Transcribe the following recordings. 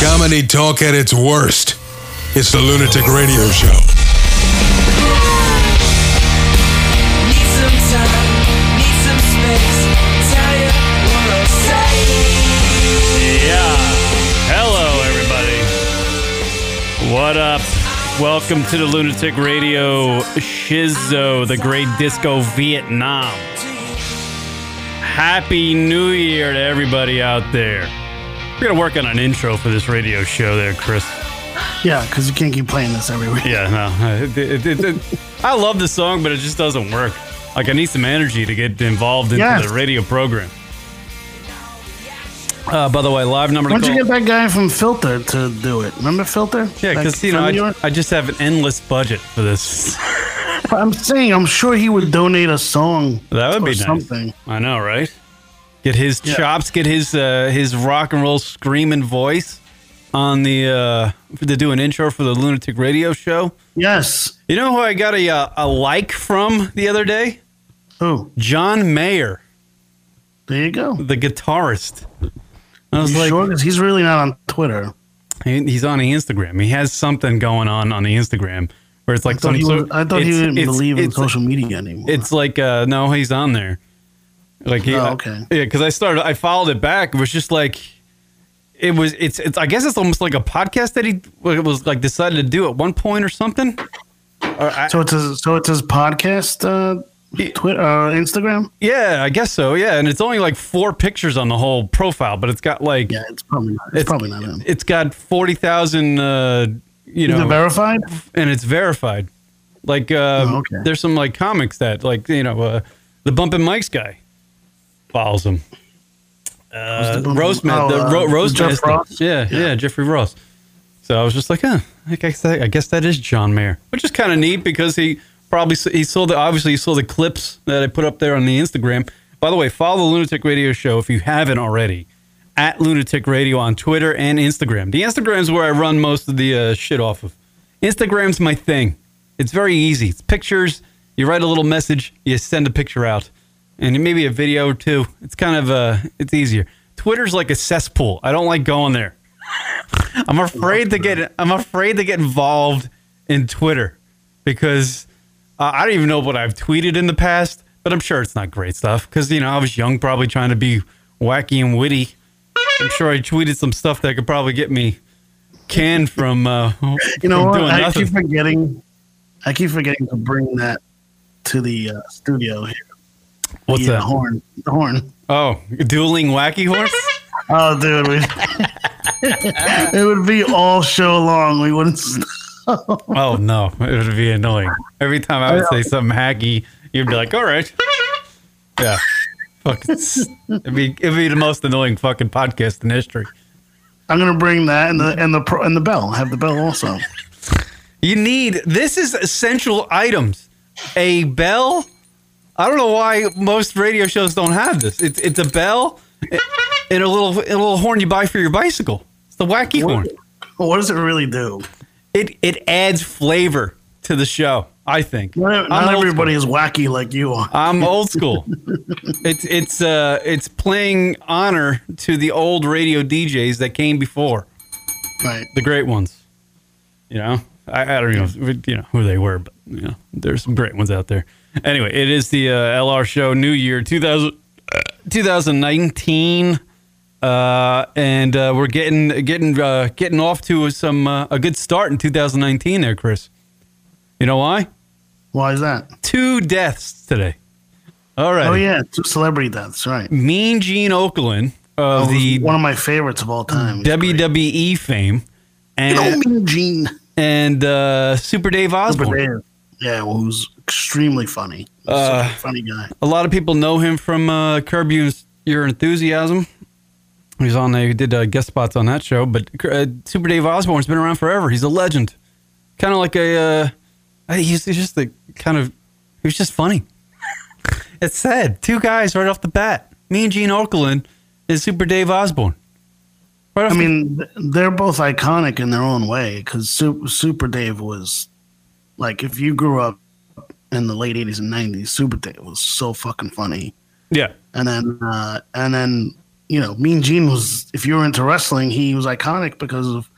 Comedy talk at its worst. It's the Lunatic Radio Show. Need some time, need some space. Tell you what Yeah. Hello, everybody. What up? Welcome to the Lunatic Radio Shizzo, the great disco Vietnam. Happy New Year to everybody out there. We're to work on an intro for this radio show there, Cris. Yeah, because you can't keep playing this every week. Yeah, no. It- it- it- I love the song, but it just doesn't work. Like, I need some energy to get involved into Yes. the radio program. Uh, by the way, live number Why don't you get that guy from Filter to do it? Remember Filter? Yeah, because you know I. I just have an endless budget for this. I'm saying I'm sure he would donate a song. That would be nice. something. I know, right? Get his Yeah. chops, get his uh, his rock and roll screaming voice on the uh, to do an intro for the Lunatic Radio Show. Yes. You know who I got a uh, a like from the other day? Oh, John Mayer, there you go. the guitarist. I was You like, sure? He's really not on Twitter. he- he's on the Instagram. He has something going on on the Instagram where it's like I thought some he, was, I thought he didn't it's- believe in it's- social media anymore. It's like uh no, he's on there. Like he, Oh, okay. yeah, because I started, I followed it back. It was just like, it was, it's, it's. I guess it's almost like a podcast that he was like decided to do at one point or something. Or I, so it's his, so it's his podcast, uh, Twitter, uh, Instagram. yeah, I guess so. Yeah, and it's only like four pictures on the whole profile, but it's got like, Yeah, it's probably not. It's, probably not him. It's got forty thousand, uh, you know, verified? and it's verified. Like, uh, Oh, okay. there's some like comics that like you know, uh, the Bumpin' Mike's guy follows him. Uh, the Roast oh, the uh, ro- Jeff Ross? Yeah, yeah, Jeffrey Ross. So I was just like, huh, I guess that, I guess that is John Mayer, which is kind of neat because he probably he saw the obviously he saw the clips that I put up there on the Instagram. By the way, follow the Lunatic Radio Show if you haven't already at Lunatic Radio on Twitter and Instagram. The Instagram's where I run most of the uh, shit off of. Instagram's my thing. It's very easy. It's pictures. You write a little message, you send a picture out, and maybe a video or two. It's kind of uh, it's easier. Twitter's like a cesspool. I don't like going there. I'm afraid to get I'm afraid to get involved in Twitter because uh, I don't even know what I've tweeted in the past, but I'm sure it's not great stuff because you know I was young, probably trying to be wacky and witty. I'm sure I tweeted some stuff that could probably get me canned from uh, You know from what? I nothing. keep forgetting. I keep forgetting to bring that to the uh, studio here. What's uh, that? horn. The horn. Oh, dueling wacky horse. Oh, dude, we, it would be all show long. We wouldn't. Stop. Oh no, it would be annoying. Every time I would say something hacky, you'd be like, "All right, yeah." Fuck, it'd be it'd be the most annoying fucking podcast in history. I'm gonna bring that and the and the pro- and the bell. Have the bell also. You need this is essential items. A bell. I don't know why most radio shows don't have this. It's it's a bell and a little a little horn you buy for your bicycle. It's the wacky horn. What does it really do? It it adds flavor to the show. I think. Not, not everybody school. is wacky like you are. I'm old school. it's it's uh it's playing honor to the old radio DJs that came before, Right. the great ones. You know, I, I don't know if- you know who they were, but you know, there's some great ones out there. Anyway, it is the uh, LR show, New Year 2000, uh, 2019. Uh, and uh, we're getting getting uh, getting off to some uh, a good start in 2019 there, Cris. You know why? Why is that? Two deaths today. All right. Oh yeah, two celebrity deaths. Right. Mean Gene Okerlund Oh, of the one of my favorites of all time. He's great. WWE fame You know and me, Gene. and uh, Super Dave Super Osborne. Dave. Yeah, well, who's extremely funny. Uh, funny guy. A lot of people know him from uh, Curb Your Enthusiasm. He's on there. He did uh, guest spots on that show. But uh, Super Dave Osborne's been around forever. He's a legend. Kind of like a. Uh, he's, he's just the kind of. He was just funny. it's sad. Two guys right off the bat. Mean Gene Okerlund and Super Dave Osborne. Right I mean, th- they're both iconic in their own way because Super Dave was like, if you grew up in the late 80s and 90s, Super Dave was so fucking funny. yeah. And then, uh, and then you know, Mean Gene was. If you were into wrestling, he was iconic because of,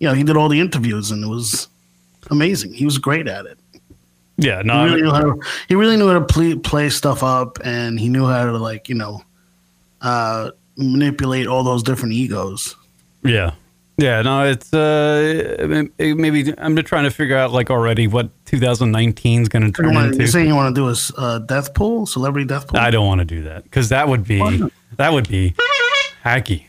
you know, he did all the interviews and it was amazing. He was great at it. Yeah, no, He I really mean- knew how to, he really knew how to play, play stuff up, and he knew how to like you know, uh, manipulate all those different egos. Yeah. Yeah, no, it's uh maybe I'm just trying to figure out like already what 2019 is going to You turn wanna- into. You're saying you want to do a uh, death pool, celebrity death pool? I don't want to do that because that would be that would be hacky.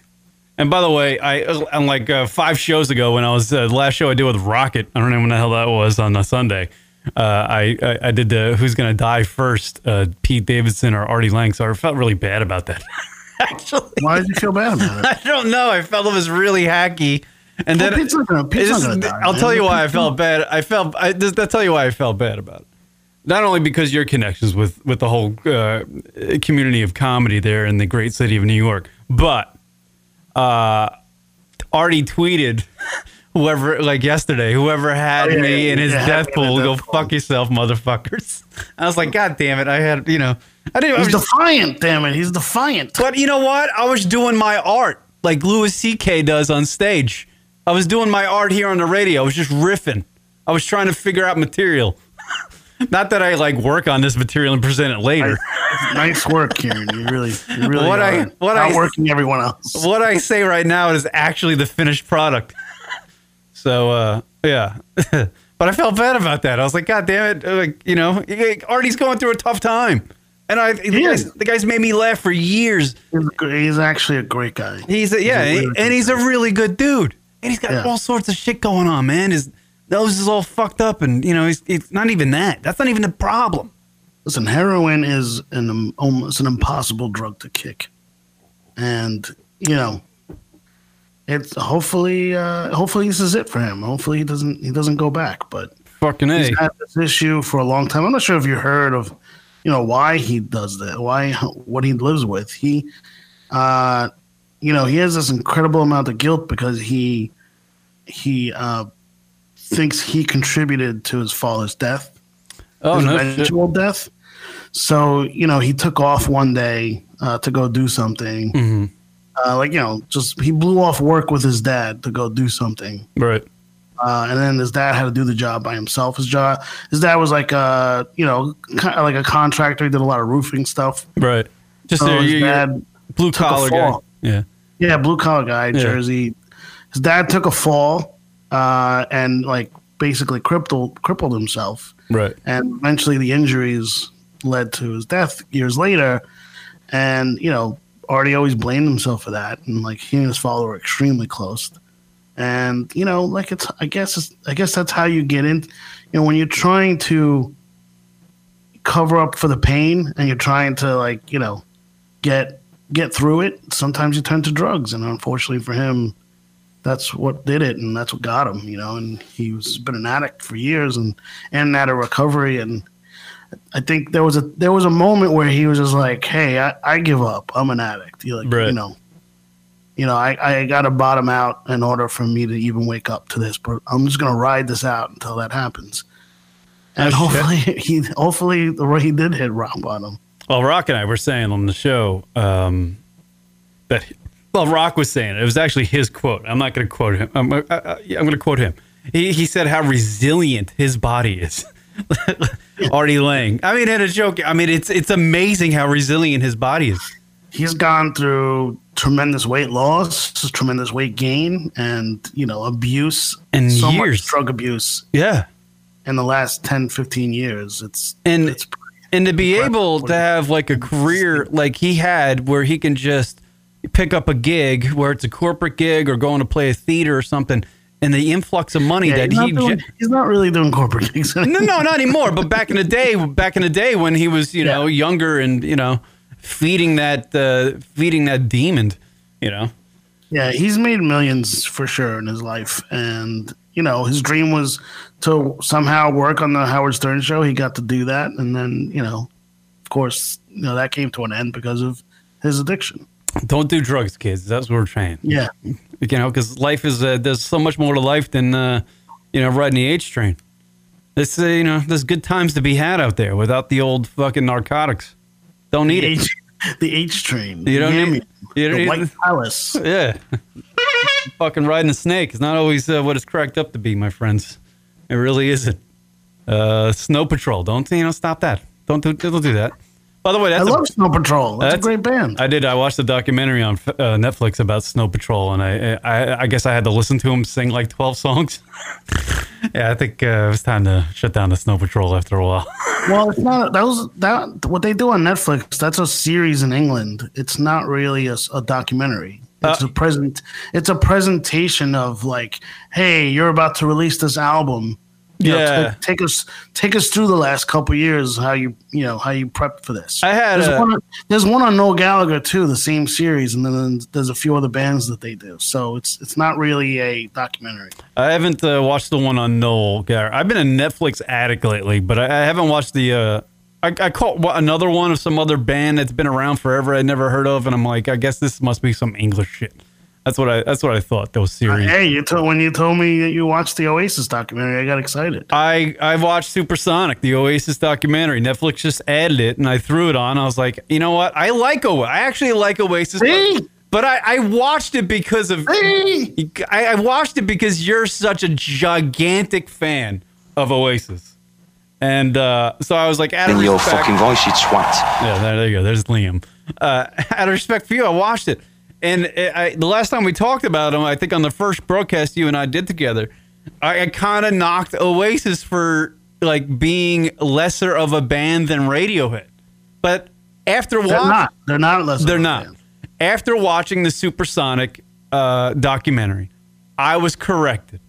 And by the way, I on like uh, five shows ago when I was uh, the last show I did with Rocket, I don't know when the hell that was on a Sunday. Uh, I, I I did the Who's Gonna Die First, uh, Pete Davidson or Artie Lange. So I felt really bad about that. Actually, Why did you feel bad about it? I don't know. I felt it was really hacky. And Well, then Pete's not gonna- Pete's it's- not gonna die, I'll man. tell you why I felt bad. I felt I just I'll tell you why I felt bad about it. Not only because your connections with with the whole uh, community of comedy there in the great city of New York, but uh, Artie tweeted whoever like yesterday, whoever had Oh, yeah, me yeah, in his yeah, death had me in pool, go death pool. fuck yourself, motherfuckers. I was like, God damn it! I had you know, I didn't. I He's was just- defiant, damn it. He's defiant. but you know what? I was doing my art like Louis C.K. does on stage. I was doing my art here on the radio. I was just riffing. I was trying to figure out material. Not that I like work on this material and present it later. nice work, Kieran. You really, you really What I- are what I, working everyone else. what I say right now is actually the finished product. So uh, yeah, but I felt bad about that. I was like, God damn it! Like you know, Artie's going through a tough time, and I the, guy's, the guy's made me laugh for years. He's, he's actually a great guy. He's a, yeah, a really and he's a really good dude, and he's got Yeah. all sorts of shit going on, man. His nose is all fucked up, and you know, he's, it's not even that. That's not even the problem. Listen, heroin is an um, almost an impossible drug to kick, and you know, it's hopefully uh, hopefully this is it for him. Hopefully he doesn't he doesn't go back. But Fucking a. he's had this issue for a long time. I'm not sure if you heard of, you know, why he does that, why what he lives with. He, uh, you know, he has this incredible amount of guilt because he he uh, thinks he contributed to his father's death Oh his no, shit. eventual death. So you know, he took off one day uh, to go do something. Mm-hmm. Uh, like you know, just he blew off work with his dad to go do something, right? uh, and then his dad had to do the job by himself. His job, his dad was like a you know, kind of like a contractor. He did a lot of roofing stuff. Right. Just So a, his dad, blue collar guy. Yeah. yeah, blue collar guy, Yeah. Jersey. His dad took a fall uh, and like basically crippled crippled himself. Right. and eventually the injuries led to his death years later. And you know, Artie always blamed himself for that, and like he and his father were extremely close. And you know, like it's I guess it's, I guess that's how you get in. You know, when you're trying to cover up for the pain and you're trying to like you know get get through it, sometimes you turn to drugs, and unfortunately for him. That's what did it, and that's what got him, you know. And he was been an addict for years, and and out of recovery, and I think there was a there was a moment where he was just like, "Hey, I, I give up. I'm an addict." You like, Right. you know, you know, I, I got to bottom out in order for me to even wake up to this. But I'm just gonna ride this out until that happens. And Oh, shit. hopefully, he hopefully the way he did hit rock bottom. Well, Rock and I were saying on the show um, that, well, Rock was saying it. It was actually his quote. I'm not going to quote him. I'm, uh, I'm going to quote him. He, he said how resilient his body is. Artie Lange. I mean, in a joke. I mean, it's it's amazing how resilient his body is. He's gone through tremendous weight loss, tremendous weight gain, and you know abuse And so years. much drug abuse Yeah. in the last 10, 15 years. It's And it's and to be able to have like a career like he had where he can just pick up a gig where it's a corporate gig or going to play a theater or something and the influx of money Yeah, that he's, he not doing, ge- he's not really doing corporate gigs no anymore. no not anymore but back in the day back in the day when he was you know younger and you know feeding that uh, feeding that demon you know Yeah, he's made millions for sure in his life, and you know his dream was to somehow work on the Howard Stern show. He got to do that, and then you know, of course, you know that came to an end because of his addiction. Don't do drugs kids that's what we're saying Yeah, you know because life is uh, there's so much more to life than uh, you know riding the H train it's uh, you know there's good times to be had out there without the old fucking narcotics don't need it H, the H train. You don't need- you don't the White Palace. Yeah. Fucking riding a snake is not always uh, what it's cracked up to be, my friends. It really isn't. Uh, Snow Patrol. Don't you know? Stop that. Don't do. Don't do that. By the way, I a- love Snow Patrol. That's, That's- a great band. I did. I watched the documentary on uh, Netflix about Snow Patrol, and I, I, I guess I had to listen to him sing like twelve songs. yeah, I think uh, it was time to shut down the Snow Patrol after a while. well, it's not that was that what they do on Netflix. That's a series in England. It's not really a documentary. It's Uh, a present. It's a presentation of like, hey, you're about to release this album. You know, Yeah. ta- take us take us through the last couple years. How you you know how you prepped for this. I had There's, a- one, there's one on Noel Gallagher too, the same series, and then there's a few other bands that they do. So it's it's not really a documentary. I haven't uh, watched the one on Noel Gallagher. I've been a Netflix addict lately, but I, I haven't watched the. Uh, I, I caught another one of some other band that's been around forever I'd never heard of, and I'm like, I guess this must be some English shit. That's what I. That's what I thought. Those series. Hey, you told when you told me that you watched the Oasis documentary, I got excited. I I watched Supersonic, the Oasis documentary. Netflix just added it, and I threw it on. I was like, you know what? I like Oasis. I actually like Oasis, See? but, but I, I watched it because of. Hey! I, I watched it because you're such a gigantic fan of Oasis, and uh, so I was like, out of in your respect, fucking voice, you twat. yeah, there, there you go. There's Liam. Uh, out of respect for you, I watched it. And I, the last time we talked about him, I think on the first broadcast you and I did together, I, I kind of knocked Oasis for like being lesser of a band than Radiohead. But after They're watching, not. They're not less. they're not. band. After watching the Supersonic uh, documentary, I was corrected.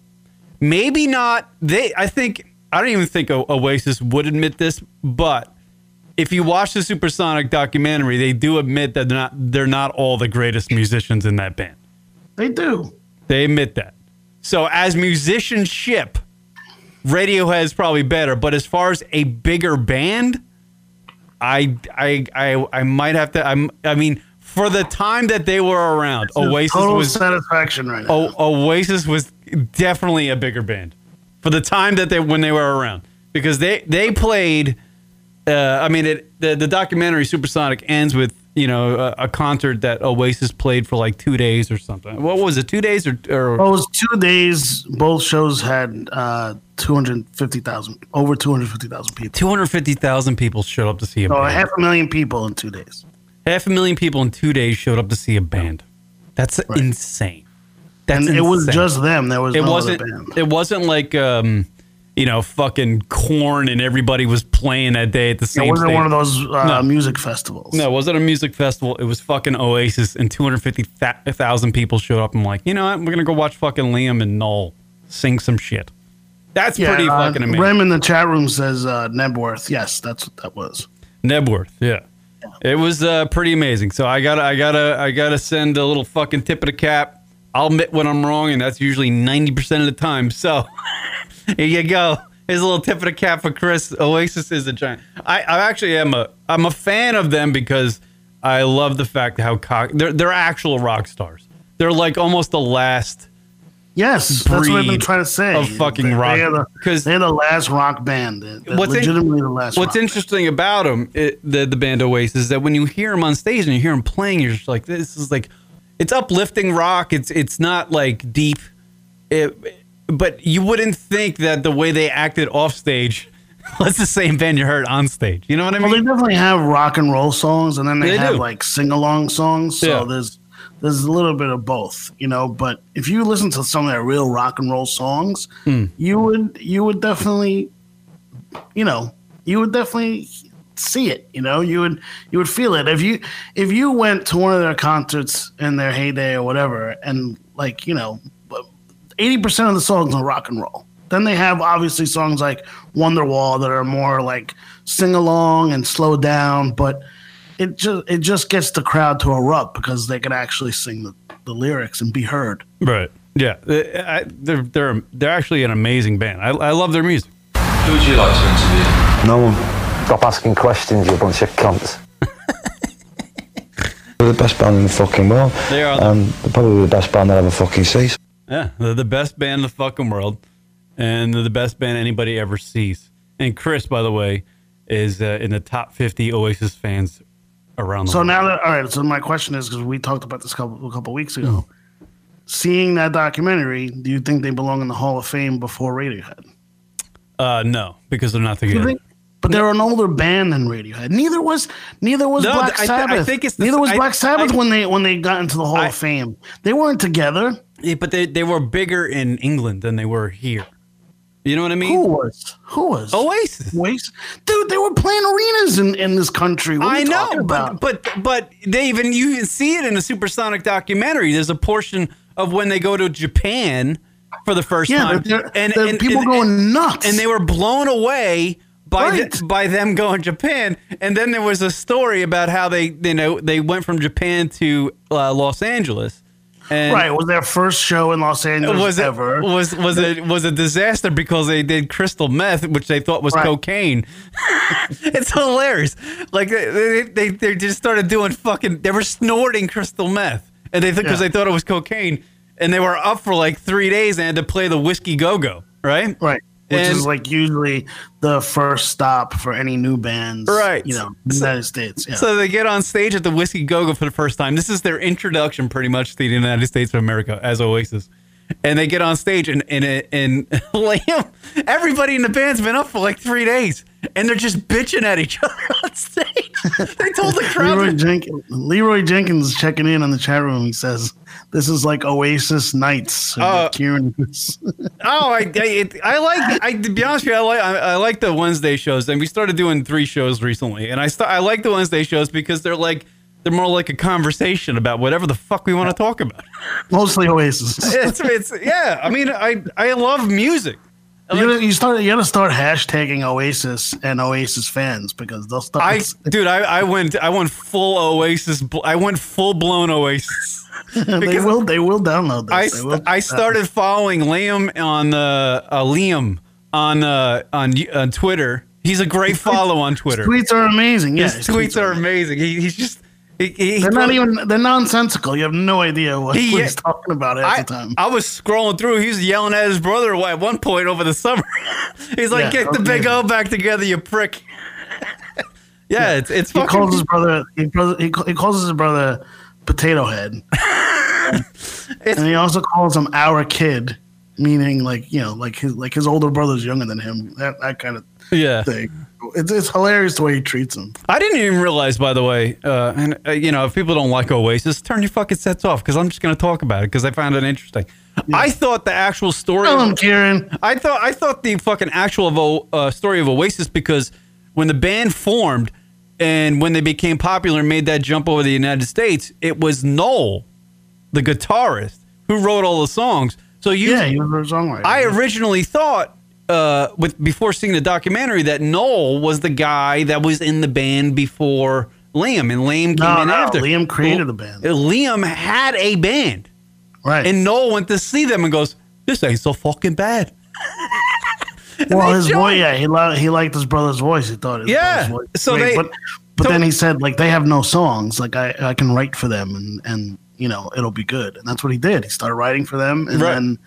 Maybe not. They. I think. I don't even think O- Oasis would admit this, but if you watch the Supersonic documentary, they do admit that they're not. They're not all the greatest musicians in that band. They do. They admit that. So as musicianship, Radiohead is probably better. But as far as a bigger band, I I I I might have to. I'm. I mean, for the time that they were around, Oasis was Total was satisfaction right now. o- Oasis was definitely a bigger band for the time that they when they were around because they they played. Uh, I mean, it, the the documentary Supersonic ends with you know a, a concert that Oasis played for like two days or something. What was it? Two days or, or Well, it was two days. Both shows had uh, two hundred fifty thousand, over two hundred fifty thousand people. two hundred fifty thousand people showed up to see a So band. half a million people in two days. Half a million people in two days showed up to see a band. That's insane. That's And it was insane. just them. There was it no wasn't it wasn't like um you know fucking Korn and everybody was playing that day at the It same wasn't stage. one of those uh, No. music festivals. no, it wasn't a music festival. It was fucking Oasis, and 250,000 people showed up. I'm like, you know what? We're going to go watch fucking Liam and Noel sing some shit. That's Yeah, pretty uh, fucking amazing. Rem in the chat room says uh, Knebworth. Yes, that's what that was. Knebworth, yeah. It was uh, pretty amazing. So I gotta, I gotta, I gotta send a little fucking tip of the cap. I'll admit when I'm wrong, and that's usually ninety percent of the time. So here you go. Here's a little tip of the cap for Cris. Oasis is a giant. I, I actually am a, I'm a fan of them because I love the fact how cock. They're they're actual rock stars. They're like almost the last. Yes, that's what I've been trying to say. of fucking They- rock- They are they're the last rock band. They're, they're What's in- the last. What's interesting about them, it, the the band Oasis, is that when you hear them on stage and you hear them playing, you're just like, this is like, it's uplifting rock. It's it's not like deep, it, but you wouldn't think that the way they acted off stage was the same band you heard on stage. You know what I mean? Well, they definitely have rock and roll songs, and then they, They have do. like sing along songs. So Yeah. there's there's a little bit of both, you know. But if you listen to some of their real rock and roll songs, Hmm. you would you would definitely, you know, you would definitely see it. You know, you would you would feel it if you if you went to one of their concerts in their heyday or whatever, and like you know, eighty percent of the songs are rock and roll. Then they have obviously songs like Wonderwall that are more like sing along and slow down, but it just it just gets the crowd to erupt because they can actually sing the, the lyrics and be heard. Right. Yeah. They- I- They're they're they're actually an amazing band. I, I love their music. Who would you like to interview? No one. Stop asking questions, you bunch of cunts. They're the best band in the fucking world. They are the- Um, they're probably the best band I'll ever fucking see. Yeah, they're the best band in the fucking world, and they're the best band anybody ever sees. And Cris, by the way, is uh, in the top 50 Oasis fans around the So world. now that all right, so my question is because we talked about this couple a couple weeks ago. Hmm. Seeing that documentary, do you think they belong in the Hall of Fame before Radiohead? uh, no, because they're not Do you together. think? But they're an older band than Radiohead. Neither was neither was No, Black I th- I Sabbath. think it's the- neither was I- Black Sabbath I- when they when they got into the Hall I- of Fame. They weren't together. Yeah, but they, they were bigger in England than they were here. You know what I mean? Who was? Who was? Oasis. Oasis. Dude, they were playing arenas in, in this country. What I know, about? but but but they even you can see it in the Supersonic documentary. There's a portion of when they go to Japan for the first yeah, time, they're, they're- people going nuts. and they were blown away by Right. the, by them going to Japan. And then there was a story about how they you know they went from Japan to uh, Los Angeles. And right. It was their first show in Los Angeles was it ever. was was it was a disaster because they did crystal meth, which they thought was Right. cocaine. it's hilarious. Like they, they they just started doing fucking. They were snorting crystal meth, and they because Yeah. they thought it was cocaine, and they were up for like three days and had to play the whiskey go go. Right. Right. Which And- is like usually the first stop for any new bands. Right. You know, the United States. Yeah. So they get on stage at the Whiskey Go Go for the first time. This is their introduction, pretty much, to the United States of America as Oasis. And they get on stage, and and and Liam, everybody in the band's been up for like three days, and they're just bitching at each other on stage. they told the crowd, Leroy, Jenkins, Leroy Jenkins checking in on the chat room. He says, "This is like Oasis nights." Uh, "Oh, I, I, it, I like. I to be honest with you, I like I, I like the Wednesday shows, and we started doing three shows recently, and I st- I like the Wednesday shows because they're like they're more like a conversation about whatever the fuck we want to talk about. mostly Oasis. It's, it's yeah. I mean, I I love music. You gotta, you start. You gotta start hashtagging Oasis and Oasis fans because they'll start. I dude, I, I went I went full Oasis. I went full blown Oasis. they will. They will download this. I will st- I started following Liam on the uh, Liam on uh, on on Twitter. He's a great follow on Twitter. tweets are amazing. Yeah, His tweets are amazing. He, he's just he, he, They're not even. They're nonsensical. You have no idea what, He- he's talking about half I, the time. I was scrolling through. He was yelling at his brother why at one point over the summer. He's like, Yeah, "Get the big. O back together, you prick." yeah, it's it's he fucking. calls his brother. He, he, he calls his brother Potato Head, and he also calls him our kid, meaning like you know, like his like his older brother's younger than him. That that kind of yeah. thing. It's it's hilarious the way he treats them. I didn't even realize, by the way, uh, and uh, you know, if people don't like Oasis, turn your fucking sets off because I'm just going to talk about it because I found it interesting. I thought the actual story. Tell him, Kieran. I thought I thought the fucking actual of O- uh, story of Oasis because when the band formed and when they became popular and made that jump over the United States, it was Noel, the guitarist, who wrote all the songs. So you, Yeah, he was a songwriter. I originally thought uh, with before seeing the documentary that Noel was the guy that was in the band before Liam, and Liam came No, in no, after. Liam created the band. Uh, Liam had a band, right. and Noel went to see them and goes, "This ain't so fucking bad." well, his voice. Yeah, he he liked his brother's voice. He thought his Yeah, voice was so great, they- but but so- then he said like they have no songs. Like I I can write for them and and you know it'll be good. And that's what he did. He started writing for them, and Right. then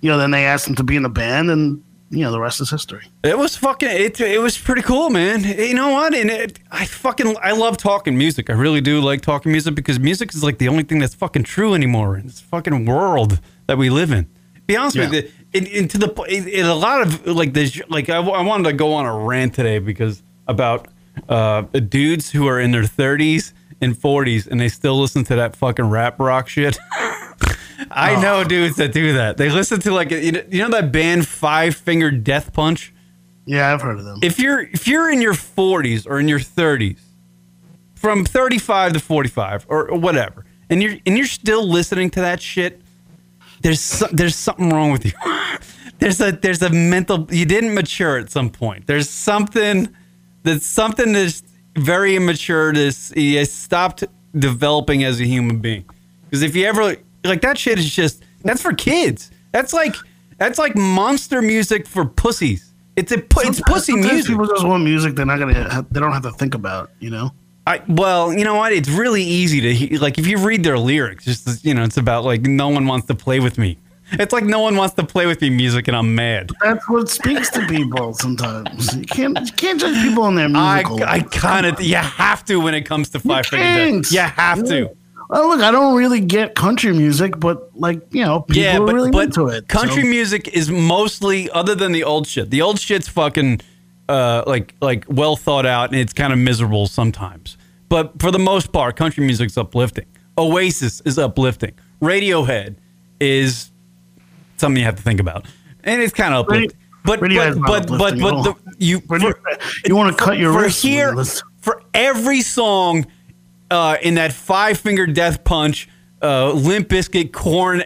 you know then they asked him to be in the band, and you know the rest is history. It was fucking. It, it was pretty cool, man. You know what? And it, I fucking I love talking music. I really do like talking music because music is like the only thing that's fucking true anymore in this fucking world that we live in. Be honest with Yeah. you, in, into the in, in a lot of like this, like I, I wanted to go on a rant today because about uh, dudes who are in their 30s and 40s and they still listen to that fucking rap rock shit. I know dudes that do that. They listen to like you know, you know that band Five Finger Death Punch Yeah, I've heard of them. if you're if you're in your 40s or in your 30s from 35 to 45 or, or whatever and you're and you're still listening to that shit there's so, there's something wrong with you there's a there's a mental you didn't mature at some point there's something that something that's very immature This you stopped developing as a human being because if you ever like that shit is just that's for kids that's like that's like monster music for pussies it's a it's pussy Sometimes music People just want music they're not gonna. Have, they don't have to think about. You know. I, well, you know what? It's really easy to he- like if you read their lyrics. Just you know, it's about like no one wants to play with me. It's like no one wants to play with me music, and I'm mad. That's what speaks to people sometimes. You can't you can't judge people on their music. I. I kind of you have to when it comes to five finger death. You have to. Well, look, I don't really get country music, but like you know, people Yeah, are really but into it. country so- music is mostly other than the old shit. The old shit's fucking uh, like like well thought out, and it's kind of miserable sometimes. But for the most part, country music's uplifting. Oasis is uplifting. Radiohead is something you have to think about, and it's kind of uplifting. But Radiohead's but but but but the, you for- you want to cut your for here for every song uh, in that five finger death punch, uh, Limp Bizkit, Korn,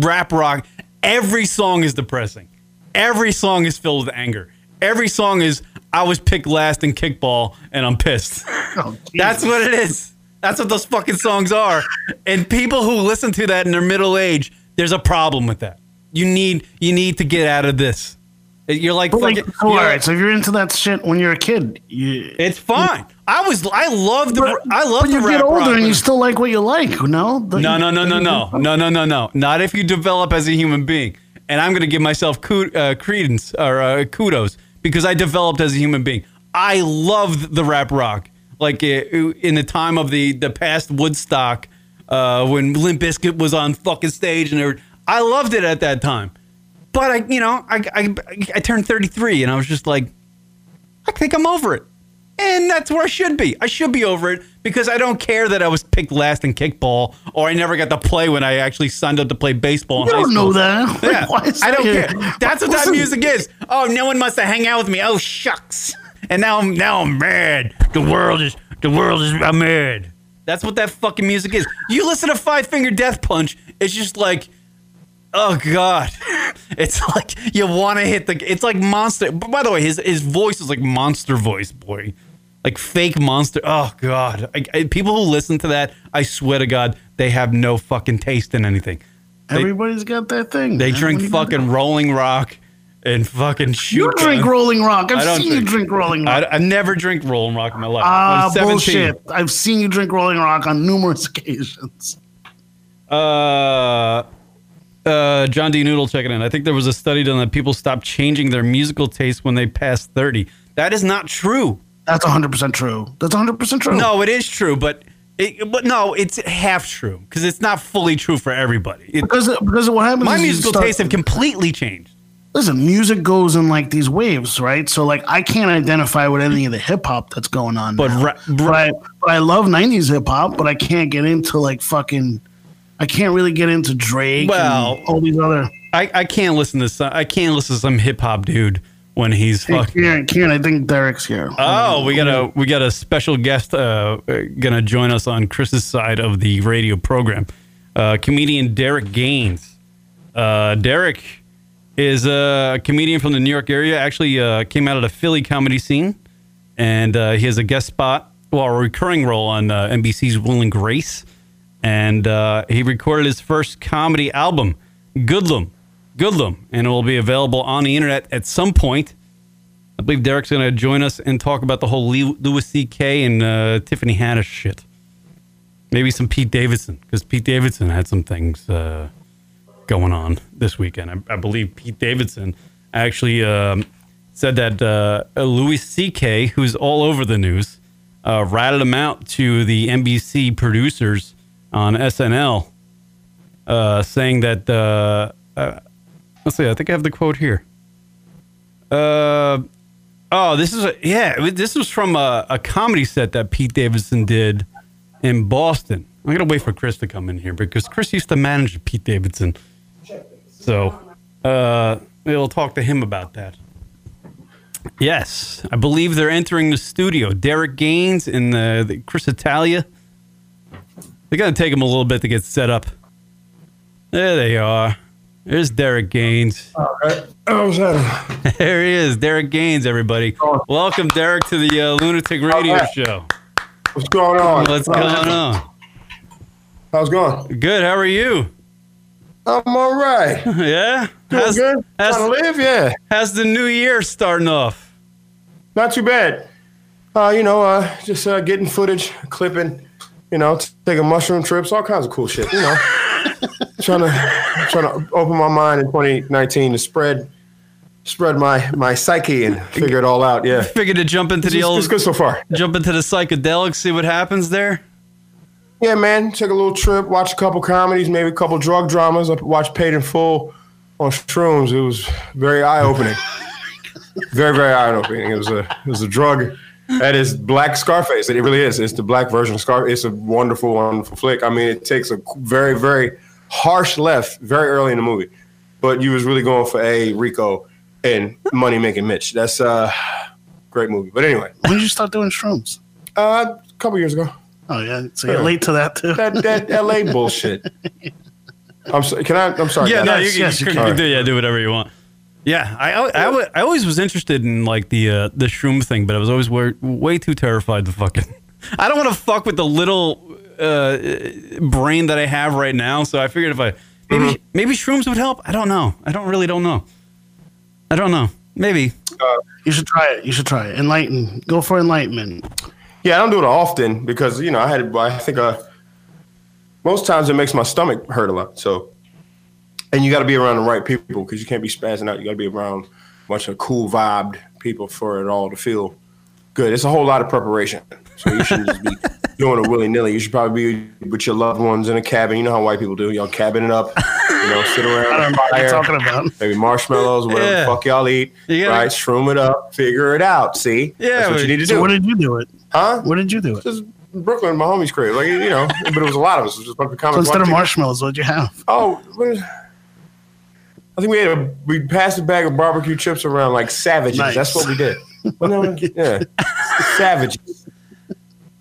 rap rock. Every song is depressing. Every song is filled with anger. Every song is I was picked last in kickball and I'm pissed. Oh, That's what it is. That's what those fucking songs are. And people who listen to that in their middle age, there's a problem with that. You need you need to get out of this. You're like, But, like, fucking, so, all right. like- So if you're into that shit when you're a kid, you it's fine. I was I love the but, I love but the you get older rock and you still like what you like. No, No, no, no, no, no, no, no, no, no. Not if you develop as a human being. And I'm going to give myself ku- uh, credence or uh, kudos because I developed as a human being. I loved the rap rock, like uh, in the time of the the past Woodstock uh, when Limp Bizkit was on fucking stage, and every- I loved it at that time. But I, you know, I, I I turned 33, and I was just like, I think I'm over it. And that's where I should be. I should be over it because I don't care that I was picked last in kickball or I never got to play when I actually signed up to play baseball You don't know that. Yeah, is I don't care. That's what that music is. Oh, no one wants to hang out with me. Oh, shucks. And now I'm now I'm mad. The world is the world is I'm mad. That's what that fucking music is. You listen to Five Finger Death Punch, it's just like Oh God! It's like you want to hit the. It's like monster. But by the way, his his voice is like monster voice, boy, like fake monster. Oh God! I, I- people who listen to that, I swear to God, they have no fucking taste in anything. They, Everybody's got their thing. they man. drink What are you gonna do? fucking Rolling Rock and fucking shoot. You drink. Rolling Rock. I've seen you drink Rolling Rock. I, I never drink Rolling Rock in my life. Ah, 17. bullshit. I've seen you drink Rolling Rock on numerous occasions. Uh, uh, John D. Noodle checking in. I think there was a study done that people stop changing their musical taste when they pass 30. That is not true. That's 100% true. That's 100% true. No, it is true, but it, but no, it's half true because it's not fully true for everybody. It, Because, because what happens my musical start- tastes have completely changed. listen, music goes in like these waves, right? So like I can't identify with any of the hip hop that's going on. But ra- but I but I love '90s hip hop, but I can't get into like fucking. I can't really get into Drake. Well- and all these other. I, I can't listen to some, I can't listen to some hip hop dude when he's Hey, fucking. Kieran, I think Derek's here. Oh, we got a we got a special guest uh, uh, gonna join us on Cris's side of the radio program. Uh, comedian Derek Gaines. Uh, Derek is a comedian from the New York area. Actually, uh, came out of the Philly comedy scene, and uh, he has a guest spot, well, a recurring role on uh, NBC's Will and Grace. And uh, he recorded his first comedy album, Goodlum, Goodlum, and it will be available on the internet at some point. I believe Derek's going to join us and talk about the whole Louis C.K. and uh, Tiffany Haddish shit. Maybe some Pete Davidson, because Pete Davidson had some things uh, going on this weekend. I, I believe Pete Davidson actually um, said that uh, Louis C.K., who's all over the news, uh, ratted him out to the NBC producers on SNL, uh, saying that, uh, uh, let's see, I think I have the quote here. Uh, oh, this is a, yeah. This was from a, a comedy set that Pete Davidson did in Boston. I'm gonna wait for Cris to come in here because Cris used to manage Pete Davidson, so uh, we'll talk to him about that. Yes, I believe they're entering the studio. Derek Gaines and the, the Chris Italia. They're gonna take him a little bit to get set up. There they are. There's Derek Gaines. Oh, is that? There he is, Derek Gaines, everybody. Welcome, Derek, to the uh, Lunatic Radio right. Show. What's going on? What's going on? How's it going? Good. How are you? I'm all right. Yeah. Doing How's, good. how's, Trying to live, yeah. how's the new year starting off? Not too bad. Uh, you know, uh, just uh, getting footage, clipping, you know, t- taking mushroom trips, all kinds of cool shit. You know, trying to trying to open my mind in 2019 to spread spread my my psyche and figure it all out. Yeah, Figured to jump into the it's, old it's good so far. jump into the psychedelics, see what happens there. Yeah, man. Take a little trip, watch a couple comedies, maybe a couple drug dramas. I watched Paid in Full on shrooms. It was very eye opening. very, very eye opening. It was a it was a drug that is black Scarface. It really is. It's the black version of Scar. It's a wonderful, wonderful flick. I mean, it takes a very, very harsh left very early in the movie, but you was really going for a Rico and money making Mitch. That's a great movie. But anyway, When did you start doing shrooms? uh, a couple years ago. Oh yeah, so you're late to that too. that that LA bullshit. I'm sorry. Can I? I'm sorry. Yeah, guys. no, Yes, you, yes, you, you can can. do, yeah, do whatever you want. Yeah, I, I, I, I always was interested in like the uh, the shroom thing, but I was always way, way too terrified to fucking. I don't want to fuck with the little uh, brain that I have right now, so I figured if I maybe Mm-hmm. maybe shrooms would help. I don't know. I don't really don't know. I don't know. Maybe. You should try it. You should try it. Enlighten. Go for enlightenment. Yeah, I don't do it often because you know I had. I think uh, most times it makes my stomach hurt a lot. So, and you got to be around the right people because you can't be spazzing out. You got to be around a bunch of cool vibed people for it all to feel good. It's a whole lot of preparation. So you shouldn't just be doing it willy nilly. You should probably be with your loved ones in a cabin. You know how white people do. Y'all cabin it up. You know, sit around. I don't know what you're talking about. Maybe marshmallows, whatever Yeah. the fuck y'all eat. Right? Shroom it up. Figure it out. See? Yeah, That's what you need to So do. where did you do it? huh? Where did you do it? Just Brooklyn, my homie's crib. Like you know, but it was a lot of us. It was just a bunch of So instead of marshmallows, what'd you have? Oh, what is- I think we had a we passed a bag of barbecue chips around like savages. Nice. That's what we did. Well, no, yeah, savages.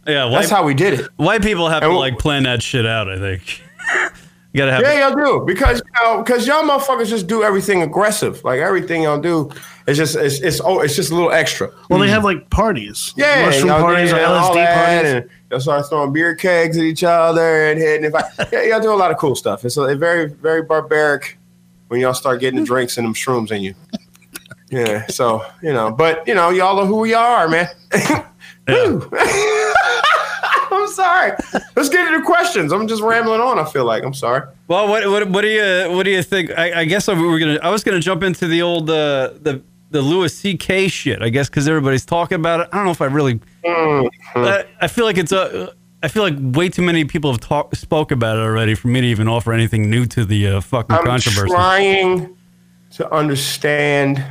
Yeah, white, That's how we did it. white people have to And wh- like plan that shit out. I think. you gotta have. Yeah, y'all do because you know because y'all motherfuckers just do everything aggressive. Like everything y'all do is just it's it's oh it's just a little extra. Well, they mm. have like parties. Yeah, mushroom y'all parties or did all LSD that, parties. and y'all start throwing beer kegs at each other and hitting. If I, yeah, y'all do a lot of cool stuff. It's a, very very barbaric when y'all start getting the drinks and them shrooms in you. Yeah, so you know, but you know, y'all are who y'all are, man. I'm sorry. Let's get into questions. I'm just rambling on. I feel like I'm sorry. Well, what what what do you what do you think? I, I guess we were gonna. I was gonna jump into the old uh, the the Louis C.K. shit. I guess because everybody's talking about it. I don't know if I really. I, I feel like it's a. I feel like way too many people have talked spoke about it already for me to even offer anything new to the uh, fucking controversy. I'm trying to understand.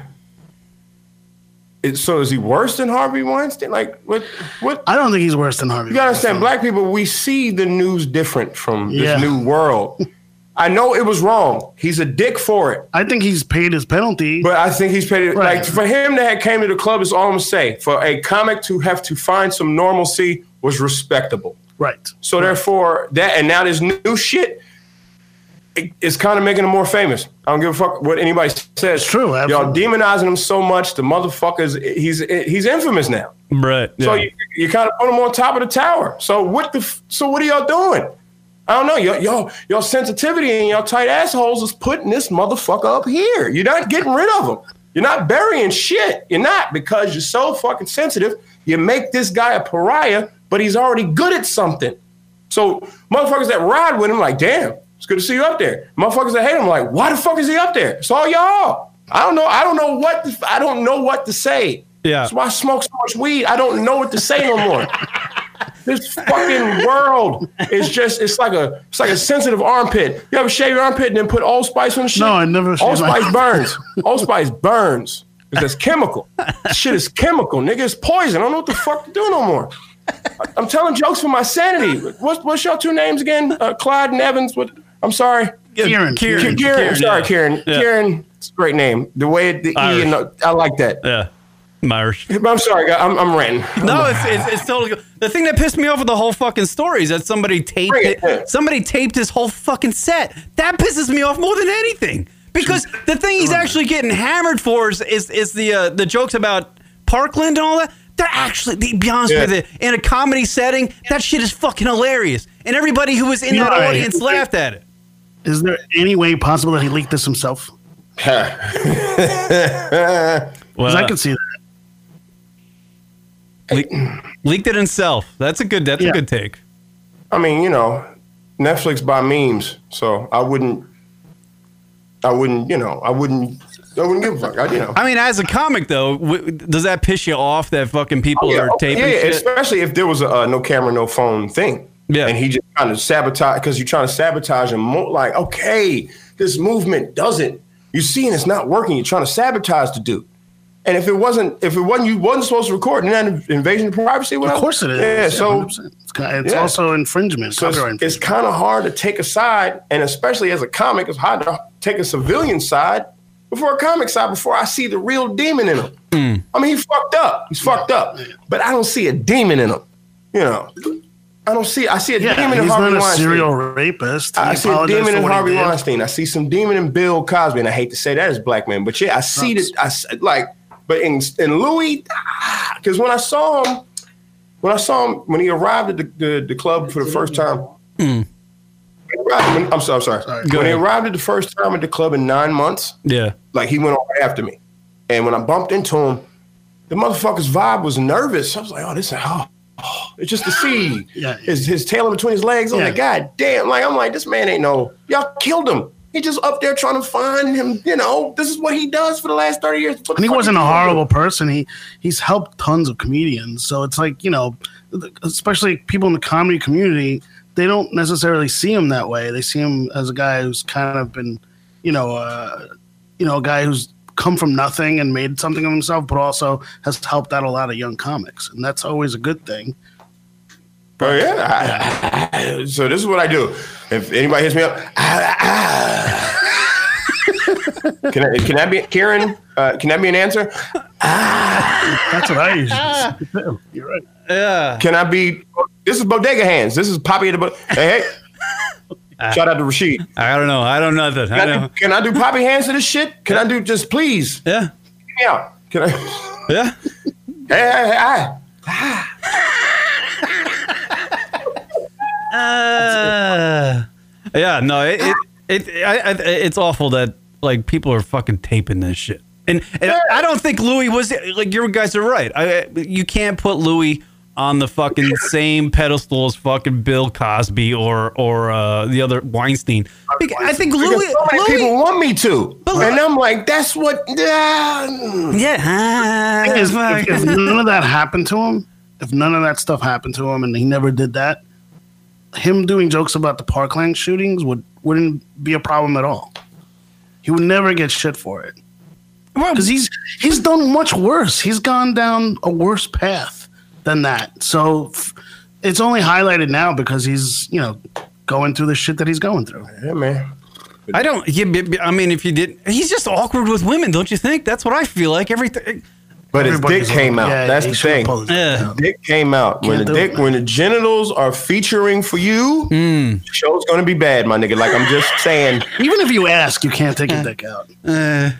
It, so is he worse than Harvey Weinstein? Like what? What? I don't think he's worse than Harvey. You gotta understand, black people, we see the news different from this Yeah. new world. I know it was wrong. He's a dick for it, I think he's paid his penalty. but I think he's paid it. Right. Like for him to have came to the club is all I'm gonna say. For a comic to have to find some normalcy was respectable. right. So therefore, that and now this new shit, it- it's kind of making him more famous. I don't give a fuck what anybody says. true, Y'all demonizing him so much. The motherfuckers, he's he's infamous now. Right. So yeah. you, you kind of put him on top of the tower. So what the? So what are y'all doing? I don't know. Y'all, y'all, y'all sensitivity and y'all tight assholes is putting this motherfucker up here. You're not getting rid of him. You're not burying shit. You're not because you're so fucking sensitive. You make this guy a pariah, but he's already good at something. So motherfuckers that ride with him, like, damn, it's good to see you up there. Motherfuckers that hate him, like, why the fuck is he up there? It's all y'all. I don't know. I don't know what. To, I don't know what to say. Yeah. That's why I smoke so much weed. I don't know what to say no more. this fucking world is just it's like a it's like a sensitive armpit. You ever shave your armpit and then put Old Spice on the shit? No, I never shaved my- Allspice burns. Old Spice burns. Because that's chemical. shit is chemical, nigga. It's poison. I don't know what the fuck to do no more. I- I'm telling jokes for my sanity. What's what's your two names again? Uh, Clyde and Evans. What? I'm sorry. Kieran. Kieran. Kieran. I'm sorry, yeah. Kieran. Yeah. Kieran. It's a great name. The way the Irish. E and the, I like that. Yeah. I'm Irish. I'm sorry. I'm, I'm ranting. No, it's, it's it's totally good. The thing that pissed me off with the whole fucking story is that somebody taped it. it. Somebody taped his whole fucking set. That pisses me off more than anything. Because the thing he's actually getting hammered for is is, is the uh, the jokes about Parkland and all that. They're actually, to be honest Yeah. with you, in a comedy setting, that shit is fucking hilarious. And everybody who was in You're that right. audience laughed at it. Is there any way possible that he leaked this himself? Well, I can see that. le- leaked it himself. That's a good. That's Yeah. a good take. I mean, you know, Netflix buy memes, so I wouldn't. I wouldn't, you know, I wouldn't. I wouldn't give a fuck. I, you know. I mean, as a comic though, w- does that piss you off that fucking people yeah, are oh, taping yeah, yeah, shit? especially if there was a uh, no camera, no phone thing. Yeah. and he just kind of sabotage because you're trying to sabotage him. Mo- like, okay, this movement doesn't. You're seeing it's not working. You're trying to sabotage the dude. And if it wasn't, if it wasn't, you wasn't supposed to record, and then invasion of privacy. Of course it is. Yeah, so 100%. it's, it's yeah. also infringement. so copyright it's, it's kind of hard to take a side, and especially as a comic, it's hard to take a civilian side before a comic side before I see the real demon in him. Mm. I mean, he fucked up. He's fucked up, but I don't see a demon in him. You know, I don't see. I see a yeah, demon in Harvey Weinstein. he's Harvey not a Weinstein. serial rapist. I see a demon in Harvey. Weinstein. I see some demon in Bill Cosby, and I hate to say that as black man, but yeah, I see Sucks. that. I s- like, but in in Louis, ah, because when I saw him, when I saw him when he arrived at the, the, the club for the first time. He arrived- when- I'm sorry, I'm sorry. Go When he arrived at the first time at the club in nine months, yeah. like he went on after me. And when I bumped into him, the motherfucker's vibe was nervous. I was like, oh, this is oh, oh. it's just the see Yeah. his his tail in between his legs. I'm Yeah. like, God damn. Like, I'm like, this man ain't no, y'all killed him. He just up there trying to find him, you know, this is what he does for the last 30 years. And he wasn't a doing? horrible person. He he's helped tons of comedians. So it's like you know, especially people in the comedy community, they don't necessarily see him that way. They see him as a guy who's kind of been, you know, uh, you know, a guy who's come from nothing and made something of himself, but also has helped out a lot of young comics, and that's always a good thing. Oh, yeah. I- I- so this is what I do. If anybody hits me up, ah, ah. can, I, can that be, Kieran, uh, can that be an answer? That's what I usually do. You're right. Yeah. Can I be? This is bodega hands. This is Poppy at the. Bo- hey, hey. Shout out to Rashid. I don't know. I don't know that. Can I, do, can I do Poppy hands to this shit? Can I do just please? Yeah. Yeah. Can I? Yeah. Hey, hey, hey, hey. Uh, yeah, no, it, it, it I, I, it's awful that like people are fucking taping this shit, and, and I don't think Louis was like you guys are right. I, you can't put Louis on the fucking same pedestal as fucking Bill Cosby or or uh, the other Weinstein. Bec- I think Because Louis, so many Louis people want me to, But- and I'm like, that's what. Yeah. yeah, is, if, if none of that happened to him, if none of that stuff happened to him, and he never did that, him doing jokes about the Parkland shootings would wouldn't be a problem at all. He would never get shit for it because he's he's done much worse. He's gone down a worse path than that. So f- it's only highlighted now because he's you know going through the shit that he's going through. Yeah, man. I don't. Yeah, b- b- I mean, if you did, he's just awkward with women, don't you think? That's what I feel like. Everything. But his dick came out. yeah, That's he the thing. dick Yeah. out. Dick came out when the Can't do it, dick man. when the genitals are featuring for you. Hmm. Show's gonna be bad, my nigga. Like I'm just saying. Even if you ask, you can't take a dick out. Uh,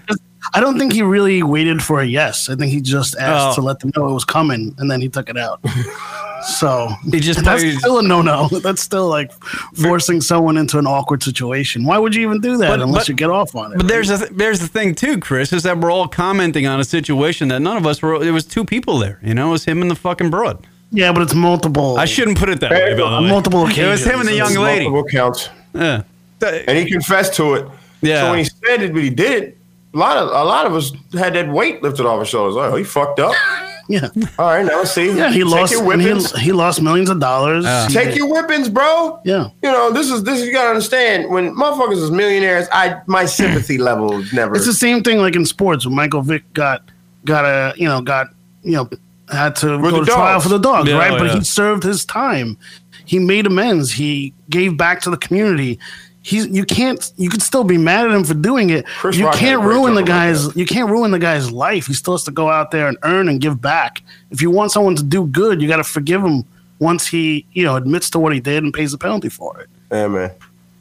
I don't think he really waited for a yes. I think he just asked Oh. to let them know it was coming, and then he took it out. so He just that's probably- still a no no. That's still like forcing someone into an awkward situation. Why would you even do that But- unless but- you get off on it? But there's a th- there's the thing too, Chris, is that we're all commenting on a situation that none of us were. There was two people there. You know, it was him and the fucking broad. yeah, but it's multiple. I shouldn't put it that way. By the on way. multiple It was him and the young lady. Multiple counts. Yeah. and he confessed to it. Yeah. So when he said it, but he did it. A lot of a lot of us had that weight lifted off our shoulders. Oh, he fucked up. Yeah, All right, now let's see. yeah. He Take lost. your he, he lost millions of dollars. He Take your whippings, bro. Yeah. You know this is this. is- You gotta understand when motherfuckers is millionaires. I my sympathy level is never. It's the same thing like in sports when Michael Vick got got a you know got you know had to With go the to trial for the dogs, Yeah, right? oh, but yeah. he served his time. He made amends. He gave back to the community. He's you can't you can still be mad at him for doing it. Chris you Rock can't ruin the guy's that. you can't ruin the guy's life. He still has to go out there and earn and give back. If you want someone to do good, you got to forgive him once he you know admits to what he did and pays the penalty for it. yeah, man.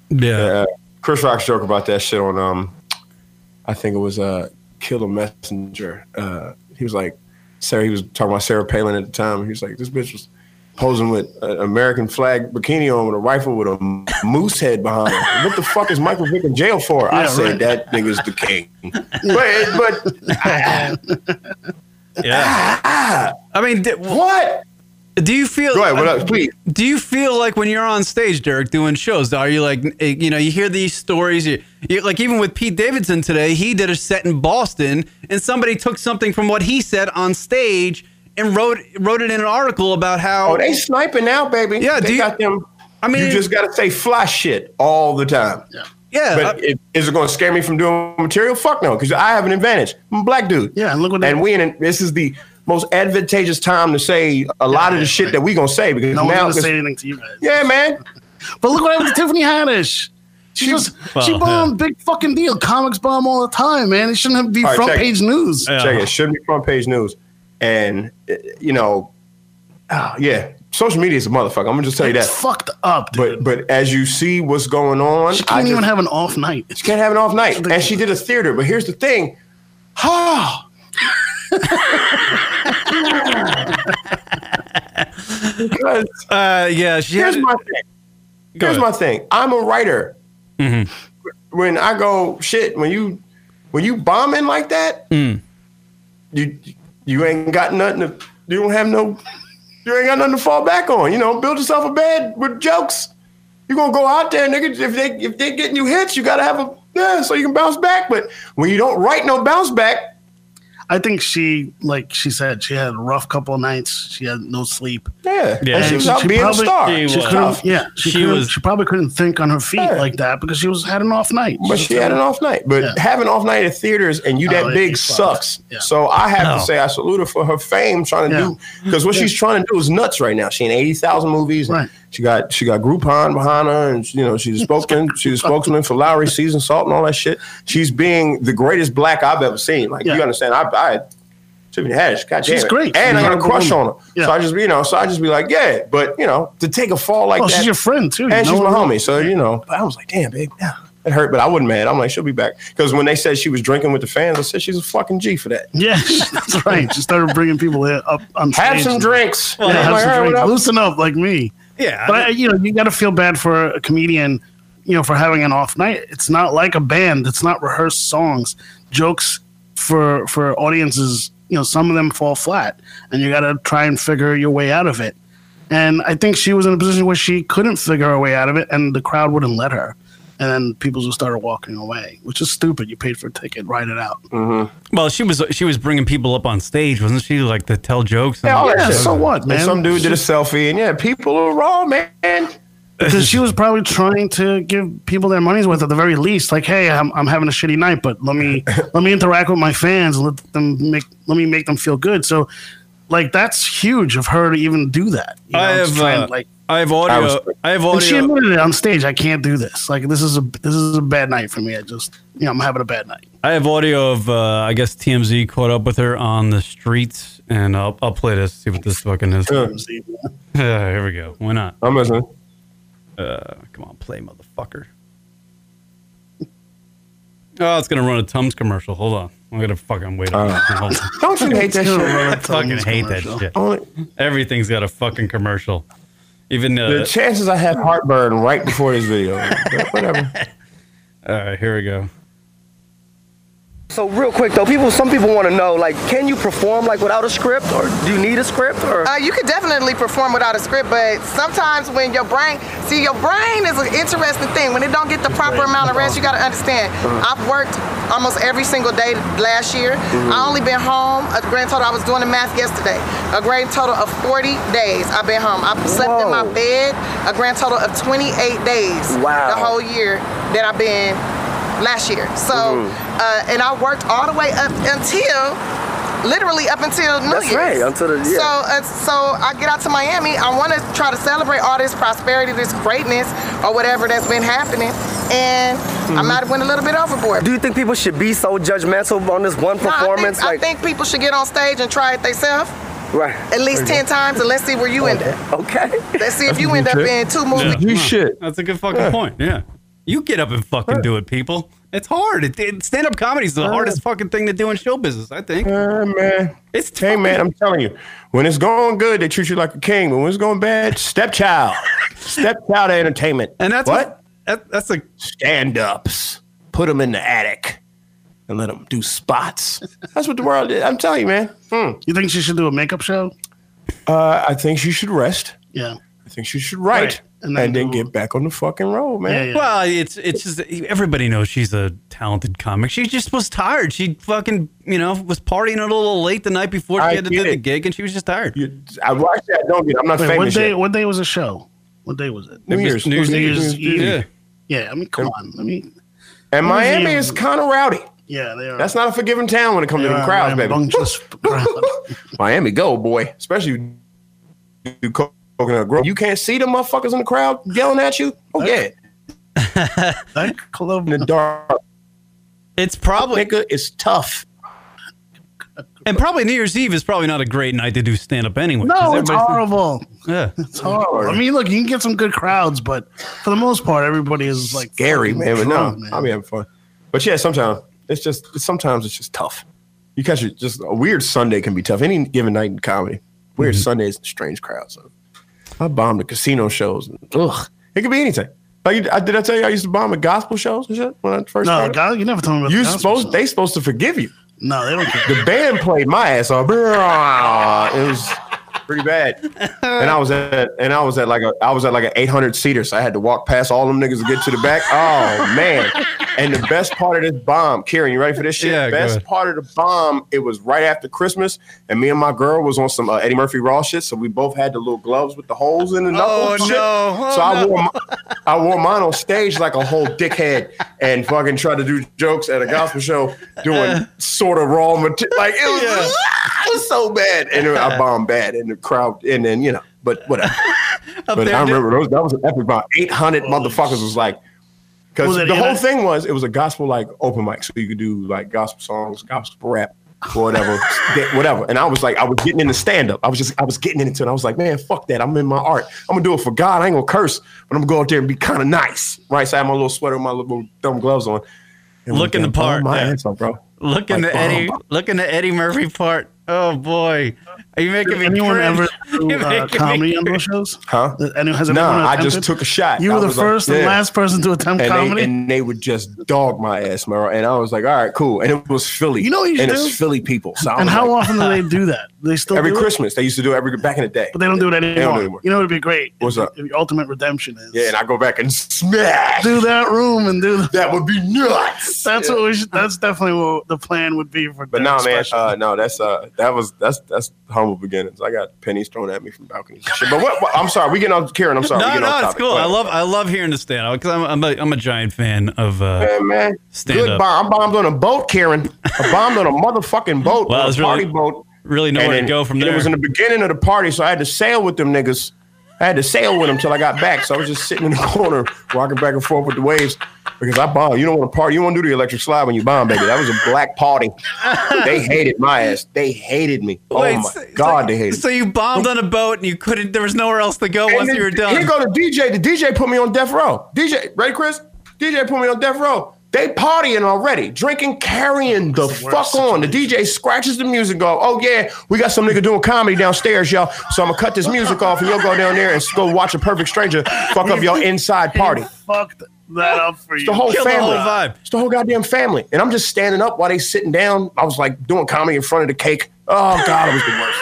Yeah. Uh, Chris Rock's joke about that shit on um, I think it was uh, Kill a Messenger. Uh, he was like, Sarah. He was talking about Sarah Palin at the time. He was like, this bitch was posing with an American flag bikini on with a rifle with a moose head behind her. What the fuck is Michael Vick in jail for? I Yeah, said right. that nigga's the king. but but Yeah. I mean, di- what? Do you feel? Go ahead. What else? Please. Do you feel like when you're on stage, Derek, doing shows, are you like, eh, you know, you hear these stories, you, you like even with Pete Davidson today, he did a set in Boston, and somebody took something from what he said on stage and wrote wrote it in an article about how Oh, they sniping now, baby. Yeah, they do you- got them. I mean- you just got to say fly shit all the time. yeah, Yeah, But uh, it, is it going to scare me from doing material? Fuck no, because I have an advantage. I'm a black dude. Yeah, and look what and we in this is the most advantageous time to say a lot of the shit that we gonna say because No one's now, gonna 'cause- say anything to you guys. yeah, man. But look what happened to Tiffany Haddish. She just she Well, bombed big fucking deal. Comics bomb all the time, man. It shouldn't be All right, front check it. page news. Yeah. Check it. Shouldn't be front page news. And you know, ah, yeah, social media is a motherfucker. I'm gonna just tell you It's that. fucked up, dude. But but as you see what's going on, she I can't even just- have an off night. She can't have an off night. And she did a theater. But here's the thing. Ah. because uh, yeah, she here's had, my thing. Here's ahead. my thing. I'm a writer. When I go shit, when you when you bombing like that, Mm. you you ain't got nothing to you don't have no you ain't got nothing to fall back on. You know, build yourself a bed with jokes. You're gonna go out there, nigga. If they if they getting you hits, you gotta have a yeah, so you can bounce back. But when you don't write no bounce back, I think she, like she said, she had a rough couple of nights. She had no sleep. yeah, Yeah. and she was And out she being probably- a star. She She was. couldn't, yeah, she, She was- She probably couldn't think on her feet Yeah. like that because she was had an off night. But she had an off night. But Yeah. having off night at theaters and you oh, that Oh, big sucks. sucks. Yeah. So I have No. to say I salute her for her fame trying to Yeah. do because what she's trying to do is nuts right now. She in eighty thousand movies. and Right. She got she got Groupon behind her, and you know she's a spokesman. she's a spokesman for Lawry Season Salt and all that shit. She's being the greatest black I've ever seen. Like Yeah. you understand? I, I Tiffany Haddish, God damn She's great. and I got a crush woman. on her. Yeah. So I just you know, so I just be like, yeah, but you know, to take a fall like Oh, that. she's your friend too. You And she's my homie. So, you know, But I was like, damn, babe, yeah. It hurt, but I wasn't mad. I'm like, she'll be back. Because when they said she was drinking with the fans, I said she's a fucking G for that. Yeah, that's right. She started bringing people in, up on stage. Have some drinks. Yeah, have some "All right, drinks. what up?" Loosen up like me. Yeah, But I, you know, you got to feel bad for a comedian, you know, for having an off night. It's not like a band. It's not rehearsed songs. Jokes for for audiences, you know, some of them fall flat, and you got to try and figure your way out of it. And I think she was in a position where she couldn't figure her way out of it, and the crowd wouldn't let her. And then people just started walking away, which is stupid. You paid for a ticket, write it out. well, she was she was bringing people up on stage, wasn't she? Like to tell jokes. And Yeah, all Yeah, shit. so what, And man? some dude did a selfie, and yeah, people are raw, man. because she was probably trying to give people their money's worth at the very least. Like, hey, I'm, I'm having a shitty night, but let me let me interact with my fans. Let them make let me make them feel good. So, like, that's huge of her to even do that. You I know, to have try and, uh, like, I have I audio. I have and she admitted it on stage. I can't do this. Like, this is a this is a bad night for me. I just you know I'm having a bad night. I have audio of uh, I guess TMZ caught up with her on the streets, and I'll I'll play this. See what this fucking is. Yeah. Yeah, here we go. Why not? I'm listening. Uh, come on, play, motherfucker. Oh, it's gonna run a Tums commercial. Hold on, I'm gonna fucking wait. on Hold on. Don't you hate that shit? run a I fucking Tums hate that shit. Everything's got a fucking commercial. Even The uh, chances I have heartburn right before this video. But whatever. all right, here we go. So real quick though, people, some people want to know, like, can you perform like without a script, or do you need a script, or? Uh, you could definitely perform without a script, but sometimes when your brain, see, your brain is an interesting thing. When it don't get the proper amount of rest, you got to understand. I've worked almost every single day last year. I only been home a grand total. I was doing the math yesterday. A grand total of 40 days I've been home. I've slept in my bed a grand total of 28 days. Wow. The whole year that I've been last year. So, uh, and I worked all the way up until. Literally up until New That's Year's. right, until the- yeah. So uh, so I get out to Miami. I want to try to celebrate all this prosperity, this greatness, or whatever that's been happening. And I might have went a little bit overboard. do you think people should be so judgmental on this one No, I performance? think, I think people should get on stage and try it themselves right? at least ten times, and let's see where you end up. Okay. Let's see if you end up in two movies. You shit. That's a good fucking point. Yeah, you get up and fucking do it, people. It's hard. It, it, stand up comedy is the hardest fucking thing to do in show business. I think Uh, man. it's Hey man, I'm telling you, when it's going good, they treat you like a king. But when it's going bad, stepchild, stepchild of entertainment. and that's what that, that's a stand ups. Put them in the attic and let them do spots. That's what the world is. I'm telling you, man. Hmm. You think she should do a makeup show? Uh, I think she should rest. Yeah. I think she should write Right. And And then, then get back on the fucking road, man. Well, it's it's just everybody knows she's a talented comic. She just was tired. She fucking you know was partying a little late the night before she I had to do the gig, and she was just tired. I watched that. Don't get. I'm not Wait, what famous day? yet. What day was the show? What day was it? New Year's. New It was New Year's Year's Eve. Eve. Yeah. Yeah, I mean, come on. I mean, And Miami is kind of rowdy. yeah, they are. That's not a forgiving town when it comes to they them are crowds, baby. rambunctious crowd. Miami, go boy. Especially you co- coconut grove. You can't see the motherfuckers in the crowd yelling at you. Oh yeah, That club. in the dark. It's probably Nigga, it's tough. and probably New Year's Eve is probably not a great night to do stand up anyway. No, it's horrible. Yeah, It's horrible. I mean, look, you can get some good crowds, but for the most part, everybody is like Scary, man. But no, drunk, man. I'll be having fun. But yeah, sometimes it's just sometimes it's just tough. You catch it. Just a weird Sunday can be tough. Any given night in comedy, weird mm-hmm. Sundays, strange crowds. So I bombed the casino shows. Ugh, it could be anything. Like I did, I tell you I used to bomb at gospel shows and shit when I first no, started. God, you never told me about you the gospel supposed song. they supposed to forgive you. No, they don't care. The band played my ass off. It was pretty bad. And I was at and I was at like a I was at like an 800 seater, so I had to walk past all them niggas to get to the back. Oh man! And the best part of this bomb, Kieran, you ready for this shit? Yeah, go best part of the bomb, it was right after Christmas, and me and my girl was on some uh, Eddie Murphy Raw shit, so we both had the little gloves with the holes in the knuckles. Oh, and shit. no. Oh, so I no. wore my, I wore mine on stage like a whole dickhead and fucking tried to do jokes at a gospel show doing sort of raw material. Like it was, it was so bad. And I bombed bad in the crowd. And then, you know, but whatever. but I remember those, that was an epic bomb. 800 motherfuckers was like, because the whole 800? thing was, it was a gospel like open mic. So you could do like gospel songs, gospel rap, or whatever, whatever. And I was like, I was getting into stand up. I was just, I was getting into it. I was like, man, fuck that. I'm in my art. I'm gonna do it for God. I ain't gonna curse, but I'm gonna go out there and be kind of nice. Right. So I had my little sweater, my little dumb gloves on. Looking the part, My yeah. ass off, bro. looking Like, the Eddie, looking the Eddie Murphy part. Oh boy, are you making Did me? anyone cringe? ever do uh, making me comedy on those shows? Huh? Did anyone- has No, anyone I just took a shot. You I were the was like, first and yeah. last person to attempt and comedy. they, and they would just dog my ass, bro. And I was like, all right, cool. And it was Philly. You know what you and should it's? Philly people. So and how like, often do they do that? Do they still Every do it? Christmas. They used to do it every back in the day. But they don't do it anymore. don't do it anymore. You know, it'd be great. What's if, up? If your ultimate redemption is Yeah, and I go back and smash. do that room and do. That would be nuts. That's Yeah. what we should. That's definitely what the plan would be for. But that no, man, uh, no, that's uh, that was that's that's humble beginnings. I got pennies thrown at me from balconies. and shit. But what, what- I'm sorry, we getting on Kieran. I'm sorry. we No, getting no, it's cool. I love, I love hearing the stand up because I'm, I'm a, I'm a giant fan of. Uh, Yeah, man. Stand Good up. bomb. I bombed on a boat, Kieran. I bombed on a motherfucking boat, Well, on a party really- boat. Really know And where to go from there. It was in the beginning of the party, so I had to sail with them niggas. I had to sail with them till I got back. So I was just sitting in the corner, rocking back and forth with the waves because I bomb. You don't want to party. You want to do the electric slide when you bomb, baby. That was a black party. they hated my ass. They hated me. Oh Wait, my so- god, so, they hated. So you bombed on a boat and you couldn't. There was nowhere else to go And once then you were done. Here go to the DJ. The DJ put me on death row. DJ, ready, Chris? DJ put me on death row. They partying already, drinking, carrying the fuck on. The DJ scratches the music off. Oh yeah, we got some nigga doing comedy downstairs, y'all. So I'm gonna cut this music off, and you'll go down there and go watch a perfect stranger fuck up your inside party. fucked that up for you. The whole Kill the family. whole vibe. It's the whole goddamn family. And I'm just standing up while they sitting down. I was like doing comedy in front of the cake. Oh god, it was the worst.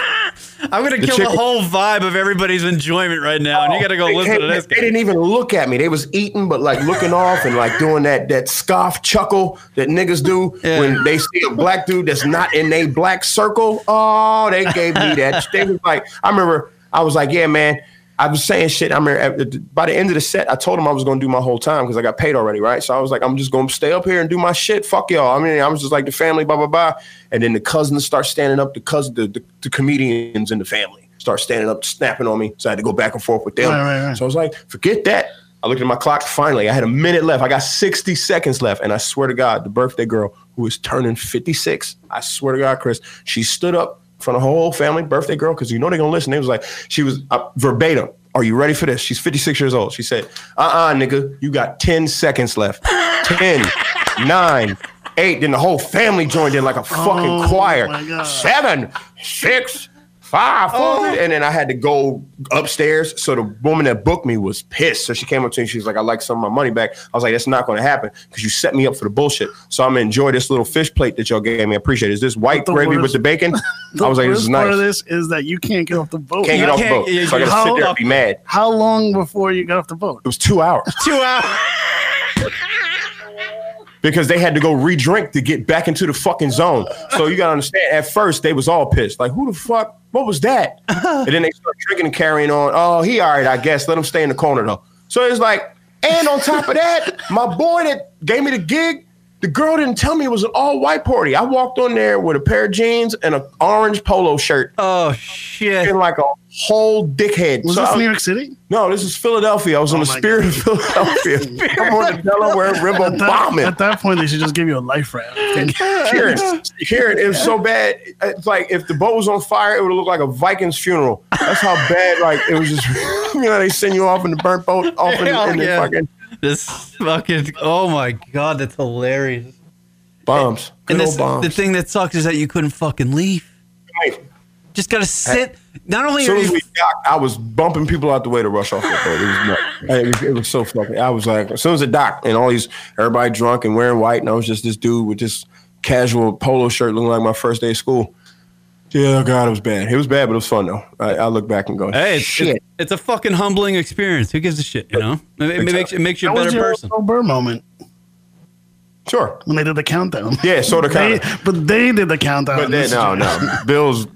I'm gonna The kill chick- the whole vibe of everybody's enjoyment right now, and you gotta go They- listen to this They guy. didn't even look at me. They was eating, but like looking off and like doing that that scoff chuckle that niggas do Yeah. when they see a black dude that's not in a black circle. Oh, they gave me that. They was like, I remember I was like, yeah, man. I was saying shit. I at by the end of the set, I told him I was going to do my whole time because I got paid already, right? So I was like, I'm just going to stay up here and do my shit. Fuck y'all. I mean, I was just like the family, blah blah blah. And then the cousins start standing up. The cousin, the, the, the comedians in the family start standing up, snapping on me. So I had to go back and forth with them. Right, right, right. So I was like, forget that. I looked at my clock. Finally, I had a minute left. I got 60 seconds left. And I swear to God, the birthday girl who is turning 56, I swear to God, Chris, she stood up front of her whole family, birthday girl, because you know they're going to listen. They was like, she was uh, verbatim. Are you ready for this? She's 56 years old. She said, uh uh nigga, you got 10 seconds left. 10, 9, 8. Then the whole family joined in like a fucking Oh, choir. my God. Seven, six, five, four, oh. and then I had to go upstairs. So the woman that booked me was pissed. So she came up to me. She was like, "I'd like some of my money back." I was like, "That's not going to happen because you set me up for the bullshit." So I'm gonna enjoy this little fish plate that y'all gave me. I appreciate it. Is this white gravy worst- with the bacon? The I was like, "This is part of this is that you can't get off the boat. Can't get off the boat, so I you- gotta sit there and be mad. How long before you got off the boat? It was two hours. Two hours. because they had to go re-drink to get back into the fucking zone. So you gotta understand. At first, they was all pissed, like, "Who the fuck? What was that?" and then they start drinking and carrying on. Oh, he all right, I guess. Let him stay in the corner though. So it's like, and on top of that, my boy that gave me the gig, the girl didn't tell me it was an all-white party. I walked on there with a pair of jeans and an orange polo shirt, Oh shit. and like a whole dickhead. Was So this I- New York City? no, this is Philadelphia. I was on Oh the my Spirit of Philadelphia. I'm on the Delaware River At that, bombing. at that point, they should just give you a life raft. Kieran, Kieran, it was so bad. It's like if the boat was on fire, it would look like a Viking's funeral. That's how bad. Like it was just, you know, they send you off in the burnt boat, off in, in the yeah. fucking This fucking. Oh my god, that's hilarious. bombs. Good And this, bombs. the thing that sucks is that you couldn't fucking leave. Hey, Just gotta sit. Not only as are soon as we docked, I was bumping people out the way to rush off the boat. It was, nuts. it was, so fucking. I was like, as soon as it docked, and all these everybody drunk and wearing white, and I was just this dude with this casual polo shirt, looking like my first day of school. Yeah, God, it was bad. It was bad, but it was fun though. I, I look back and go, Hey, it's, shit. it's, it's a fucking humbling experience. Who gives a shit? You know, it, it makes it makes you a That was better your person. Bill Burr moment sure. when they did the countdown. Yeah, sort of They, kind of. but they did the countdown. But then, This no, no. Bill's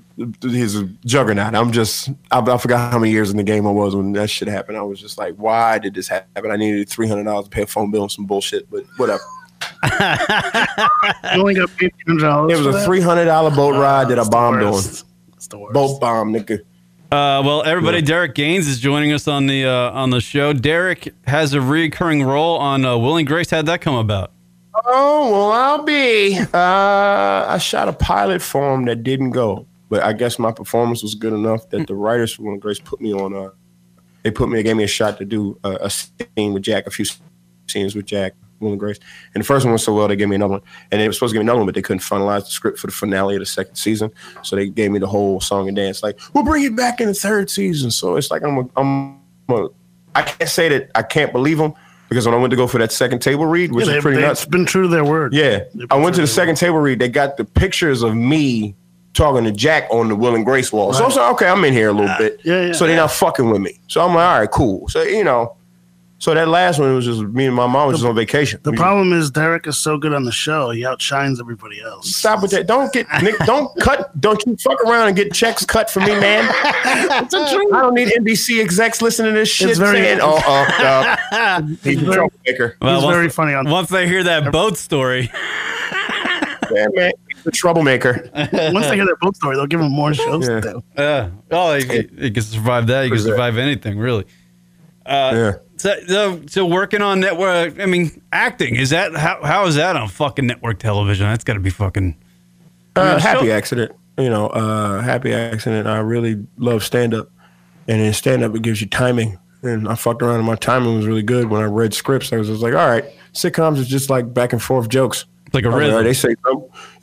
he's a juggernaut. I'm just I, I forgot how many years in the game I was when that shit happened. I was just like, why did this happen? I needed three hundred dollars to pay a phone bill and some bullshit, but whatever. You only got paid hundred dollars. It was a three hundred dollar boat ride that I bombed on. It's the worst. Boat bomb, nigga. Uh, well, everybody, Derek Gaines is joining us on the uh, on the show. Derek has a recurring role on uh, Will and Grace. How'd that come about? Oh well, I'll be. Uh, I shot a pilot for him that didn't go, but I guess my performance was good enough that the writers for Will and Grace put me on. Uh, they put me. They gave me a shot to do a, a scene with Jack, a few scenes with Jack, Will and Grace. And the first one went so well, they gave me another one. And they were supposed to give me another one, but they couldn't finalize the script for the finale of the second season. So they gave me the whole song and dance. Like, we'll bring it back in the third season. So it's like I'm. A, I'm. A, I can't say that I can't believe them because when I went to go for that second table read, which Yeah, is they, pretty they've nuts. been true to their word. Yeah, I went to the second table read. They got the pictures of me talking to Jack on the Will and Grace wall. So I was like, okay, I'm in here a little bit. yeah, yeah, so they're not fucking with me. So I'm like, all right, cool. So you know, so that last one was just me and my mom was just on vacation. The We- problem is Derek is so good on the show, he outshines everybody else. Stop with that. Don't get Nick. Don't cut. Don't you fuck around and get checks cut for me, man. it's a dream. I don't need NBC execs listening to this shit. It's very- saying, oh, uh, uh, he's a troublemaker. Well, He's once, very funny on. once they hear that boat story, Yeah, man, he's a troublemaker. Once they hear their boat story, they'll give him more shows Yeah. to do. uh, oh, you, you can survive that. You can survive anything, really. Uh, Yeah. So, so, so working on network. I mean, acting is that how how is that on fucking network television? That's got to be fucking. Uh, the happy show- accident. You know, uh, happy accident. I really love stand up, and in stand up it gives you timing. And I fucked around, and my timing was really good. When I read scripts, I was just like, all right, sitcoms is just like back and forth jokes. It's like a I was like, rhythm. they say.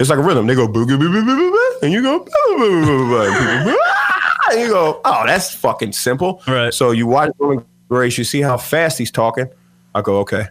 It's like a rhythm. They go boogie, boo, boo, boo, boo, boo, and you go, boo, boo, boo, boo, boo, and people, "Ah," and you go, oh, that's fucking simple. Right. So you watch and Grace, you see how fast he's talking. I go, okay.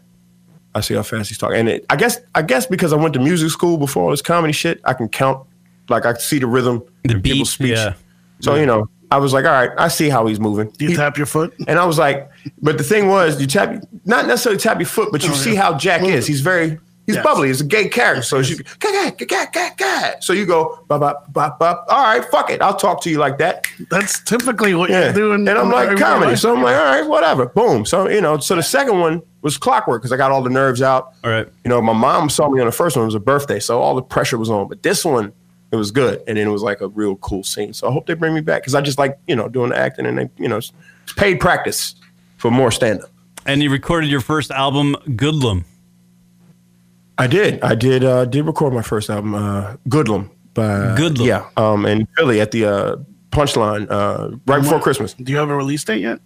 I see how fast he's talking, and it, I guess, I guess because I went to music school before all this comedy shit, I can count. Like I see the rhythm, The beat, people's speech. yeah. So you know, I was like, all right, I see how he's moving. Do you tap your foot? And I was like, but the thing was, you tap not necessarily tap your foot, but you Oh, see yeah. how Jack is. He's very he's Yes. bubbly. He's a gay character. So you "Gah, gah, gah, gah, gah." so you go bop bop bop bop. All right, fuck it. I'll talk to you like that. That's typically what Yeah. you're doing. and I'm like comedy. life. So I'm like, all right, whatever. Boom. So you know, so the second one was clockwork because I got all the nerves out. All right. You know, my mom saw me on the first one. It was a birthday, so all the pressure was on. But this one, it was good, and then it was like a real cool scene. So I hope they bring me back because I just like you know doing the acting, and they you know it's paid practice for more stand up. And you recorded your first album, Goodlum. I did. I did. Uh, did record my first album, uh, Goodlum. By, Goodlum. Yeah. Um, in Philly at the uh, Punchline uh, right before Christmas. Do you have a release date yet?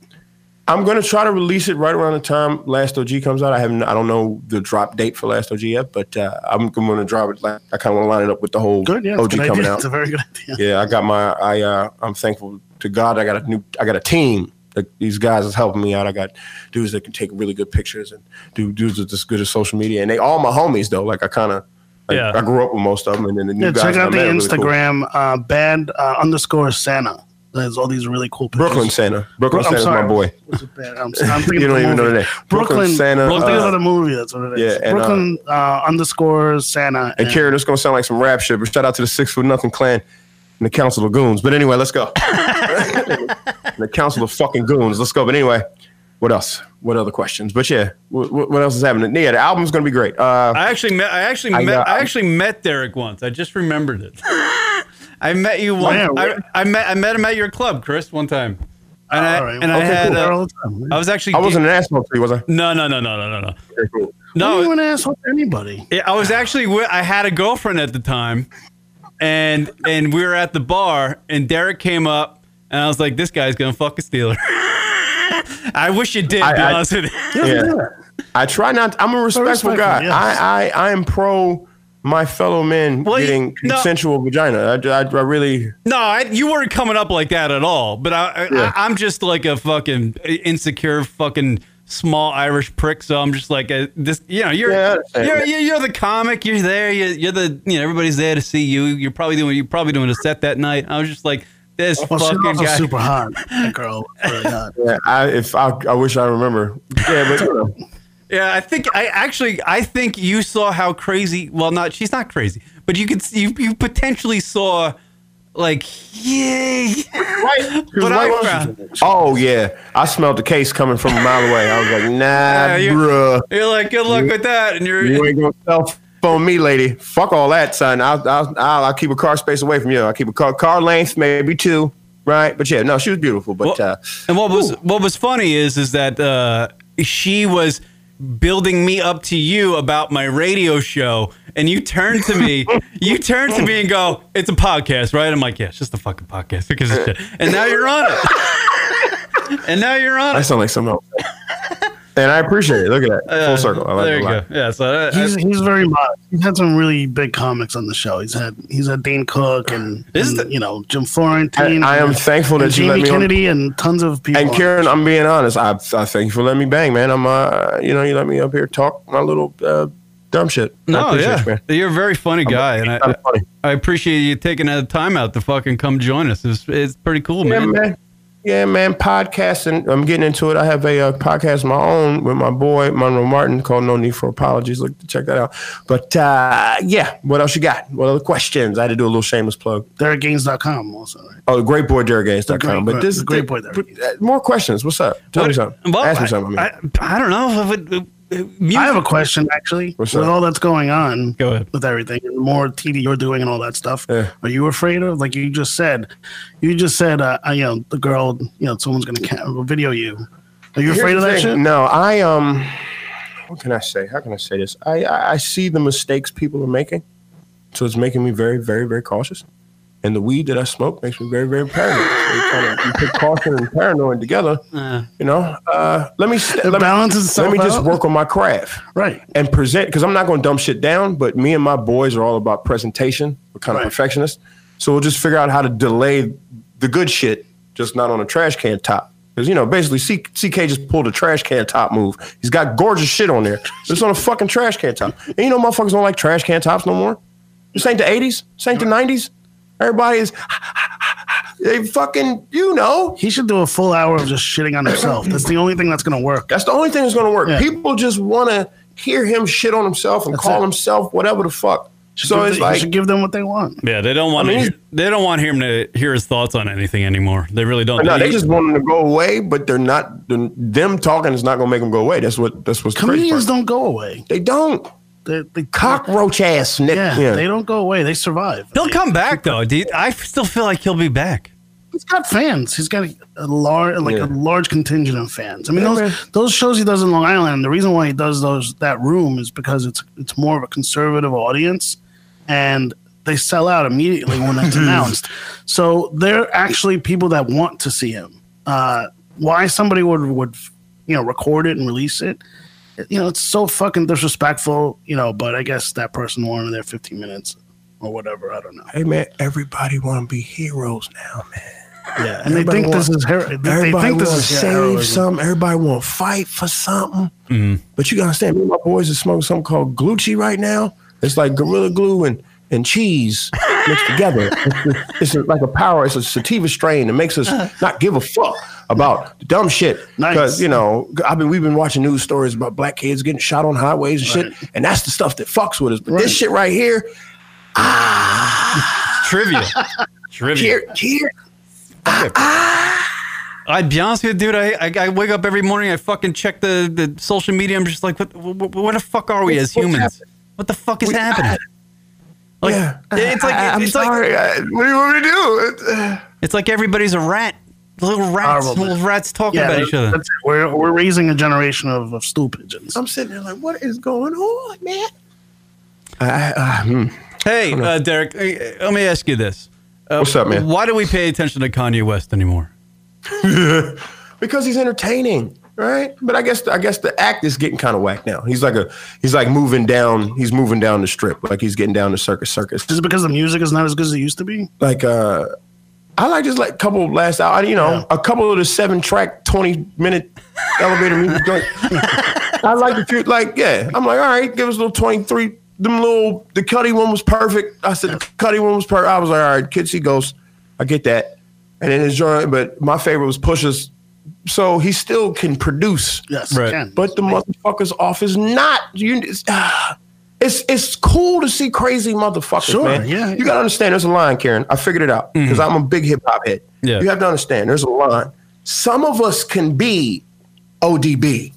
I'm gonna try to release it right around the time Last OG comes out. I haven't, I don't know the drop date for Last OG yet, but uh, I'm gonna drop it. Like I kind of want to line it up with the whole Good, yeah, OG good coming idea. out. It's a very good idea. Yeah, I got my. I uh, I'm thankful to God. I got a new. I got a team. Like these guys is helping me out. I got dudes that can take really good pictures and do dudes that's as good as social media. And they all my homies though. Like I kind of. Like, Yeah. I grew up with most of them, and then the new Yeah, guys check that I out the met are really cool. Instagram uh, band uh, underscore Santa. There's all these really cool pictures. Brooklyn Santa. Brooklyn Bro- I'm Santa's my boy. What's it band? I'm, I'm thinking You don't the even know the name. Brooklyn Brooklyn Santa, I'm thinking uh, of the movie. That's what it is. yeah, and, uh, Brooklyn uh, underscore Santa. And Kieran, this gonna sound like some rap shit, but shout out to the Six Foot Nothing Clan and the Council of Goons. But anyway, let's go. the Council of fucking Goons. Let's go. But anyway, what else? What other questions? But yeah, what, what else is happening? Yeah, the album's gonna be great. Uh, I actually met. I actually I, met. uh, I actually met Derek once. I just remembered it. I met you once. Where? I, I met. I met him at your club, Chris, one time. And I All right. and I Okay, had. cool. uh, All the time. I was actually. I wasn't an asshole to you, was I? No, no, no, no, no, no, no. Okay, cool. No, you No, an asshole to anybody. I was actually. wi- I had a girlfriend at the time, and and we were at the bar, and Derek came up, and I was like, "This guy's gonna fuck a Steeler." I wish you did. I- be I- honest with you. Yeah. I try not. I'm a respectful respectful, guy. yes. I, I I am pro my fellow men Well, getting no. consensual vagina. I, I, I really. No, I, you weren't coming up like that at all. But I, I, Yeah. I, I'm just like a fucking insecure fucking small Irish prick. So I'm just like a, this. You know, you're Yeah, you're, you're you're the comic. You're there. You're, you're the you know everybody's there to see you. You're probably doing you're probably doing a set that night. I was just like this Well, fucking guy. super hot. That girl, really hot. Yeah, I if I, I wish I remember. Yeah, but you know. Yeah, I think I actually I think you saw how crazy. Well, not she's not crazy, but you could see you, you potentially saw like yeah. What I found. Oh yeah, I smelled the case coming from a mile away. I was like, nah, Yeah, you- bruh, You're like good luck with that, and you're you ain't gonna cell phone me, lady. Fuck all that, son. I'll I'll, I'll, I'll keep a car space away from you. I'll keep a car car length, maybe two, right? But yeah, no, she was beautiful. But Well, uh, and what was what was funny is is that uh, she was building me up to you about my radio show, and you turn to me, you turn to me and go, "It's a podcast, right?" I'm like, "Yeah, it's just a fucking podcast because it's shit." And now you're on it. and now you're on I it. I sound like something else. And I appreciate it. Look at that, Uh, full circle. I like there it a you lot. go. Yeah, so uh, I, He's he's very modest. He's had some really big comics on the show. He's had he's had Dane Cook and, Is and, the- you know Jim Florentine. I- I am and- thankful that and you let Jamie me on- Kennedy and tons of people. And Kieran, I'm being honest. I, I thank you for letting me bang, man. I'm, uh, you know, you let me up here talk my little uh, dumb shit. No, appreciate yeah, you, man. you're a very funny guy, and I, funny. I appreciate you taking that time out to fucking come join us. It's, it's pretty cool, Yeah, man. man. Yeah, man. Podcasting. I'm getting into it. I have a uh, podcast of my own with my boy Monroe Martin called No Need for Apologies. Look, check that out. But uh, yeah, what else you got? What other questions? I had to do a little shameless plug. DerekGaines.com also. Right? Oh. Great But boy- this the great boy Derek uh, more questions. What's up? Tell me something. Well, Ask me I- something. I. I, I don't know. If it, music- I have a question actually. What's with up? all that's going on, Go ahead. with everything, and the more TV you're doing and all that stuff, Yeah. are you afraid of? Like you just said, you just said, uh, uh, you know, the girl, you know, someone's gonna ca- video you. Are you Here's afraid of that shit? No, I um, what can I say? How can I say this? I, I I see the mistakes people are making, so it's making me very, very, very cautious. And the weed that I smoke makes me very, very paranoid. So you, kind of, you put caution and paranoid together. you know, uh, let me st- It let me, let itself me just work on my craft Right. and present because I'm not going to dumb shit down. But me and my boys are all about presentation. We're kind of Right. perfectionists, so we'll just figure out how to delay the good shit, just not on a trash can top. Because you know, basically, C- CK just pulled a trash can top move. He's got gorgeous shit on there. It's on a fucking trash can top. And you know, motherfuckers don't like trash can tops no more. This ain't the '80s. This ain't the '90s. Everybody is. They fucking, you know. He should do a full hour of just shitting on himself. That's the only thing that's gonna work. That's the only thing that's going to work. Yeah. People just want to hear him shit on himself and That's call it. himself whatever the fuck. So it's the- you like, should give them what they want. Yeah, they don't want I mean, to. They don't want him to hear his thoughts on anything anymore. They really don't. no, they just want him to go away, but they're not. Them talking is not going to make them go away. That's what. That's what's crazy. Comedians part. don't go away. They don't. They, they Cockroach ass Nick. Yeah, Yeah, they don't go away. They survive. He'll come back though. Dude. I still feel like he'll be back. He's got fans. He's got a, a large, like Yeah. a large contingent of fans. I mean, Yeah, those man. those shows he does in Long Island. The reason why he does those that room is because it's it's more of a conservative audience, and they sell out immediately when it's announced. So they're actually people that want to see him. Uh, why somebody would would you know record it and release it. You know, it's so fucking disrespectful. You know, but I guess that person wanted their 15 minutes or whatever. I don't know. Hey man, everybody want to be heroes now, man. Yeah, and they Everybody think this is her. They, they Everybody think this want is save heroism. something. Everybody want to fight for something. Mm-hmm. But you gotta understand, me and my boys are smoking something called Glucci right now. It's like Gorilla Glue and, and cheese mixed together. It's, it's a- like a power. It's a sativa strain that makes us not give a fuck about the dumb shit. Nice. Because you know, I've been we've been watching news stories about black kids getting shot on highways and shit, and that's the stuff that fucks with us. But Right. this shit right here, ah, Trivia. Trivia. here, here, I'd be honest with you, dude. I, I I wake up every morning. I fucking check the, the social media. I'm just like, what, what, what the fuck are we as humans? What the fuck is happening? Like, yeah. it's like I, am it's like sorry. I- what do you want me to do? Uh, it's like everybody's a rat. Little rats, Horrible. little rats talking Yeah, about each other. We're we're raising a generation of, of stupids. I'm sitting there like, what is going on, man? I, I, hmm. Hey, uh, Derek, uh, let me ask you this. Uh, What's up, man? Why do we pay attention to Kanye West anymore? because he's entertaining, right? But I guess I guess the act is getting kind of whack now. He's like a he's like moving down. He's moving down the strip, like he's getting down the circus circus. Is it because the music is not as good as it used to be? Like uh, I like just like a couple of last hour, you know, a couple of the seven track, twenty minute elevator music. I like the few, like yeah. I'm like all right, give us a little twenty three. Them little the Cudi one was perfect. I said the Cudi one was perfect. I was like all right, Kids See Ghosts. I get that. And then his joint, but my favorite was Pusha's. So he still can produce. Yes, Right. can. But the motherfuckers off is not. You, it's, ah, it's it's cool to see crazy motherfuckers, Sure, man. yeah, You gotta understand. There's a line, Kieran. I figured it out because I'm a big hip hop head. Yeah. You have to understand. There's a line. Some of us can be ODB,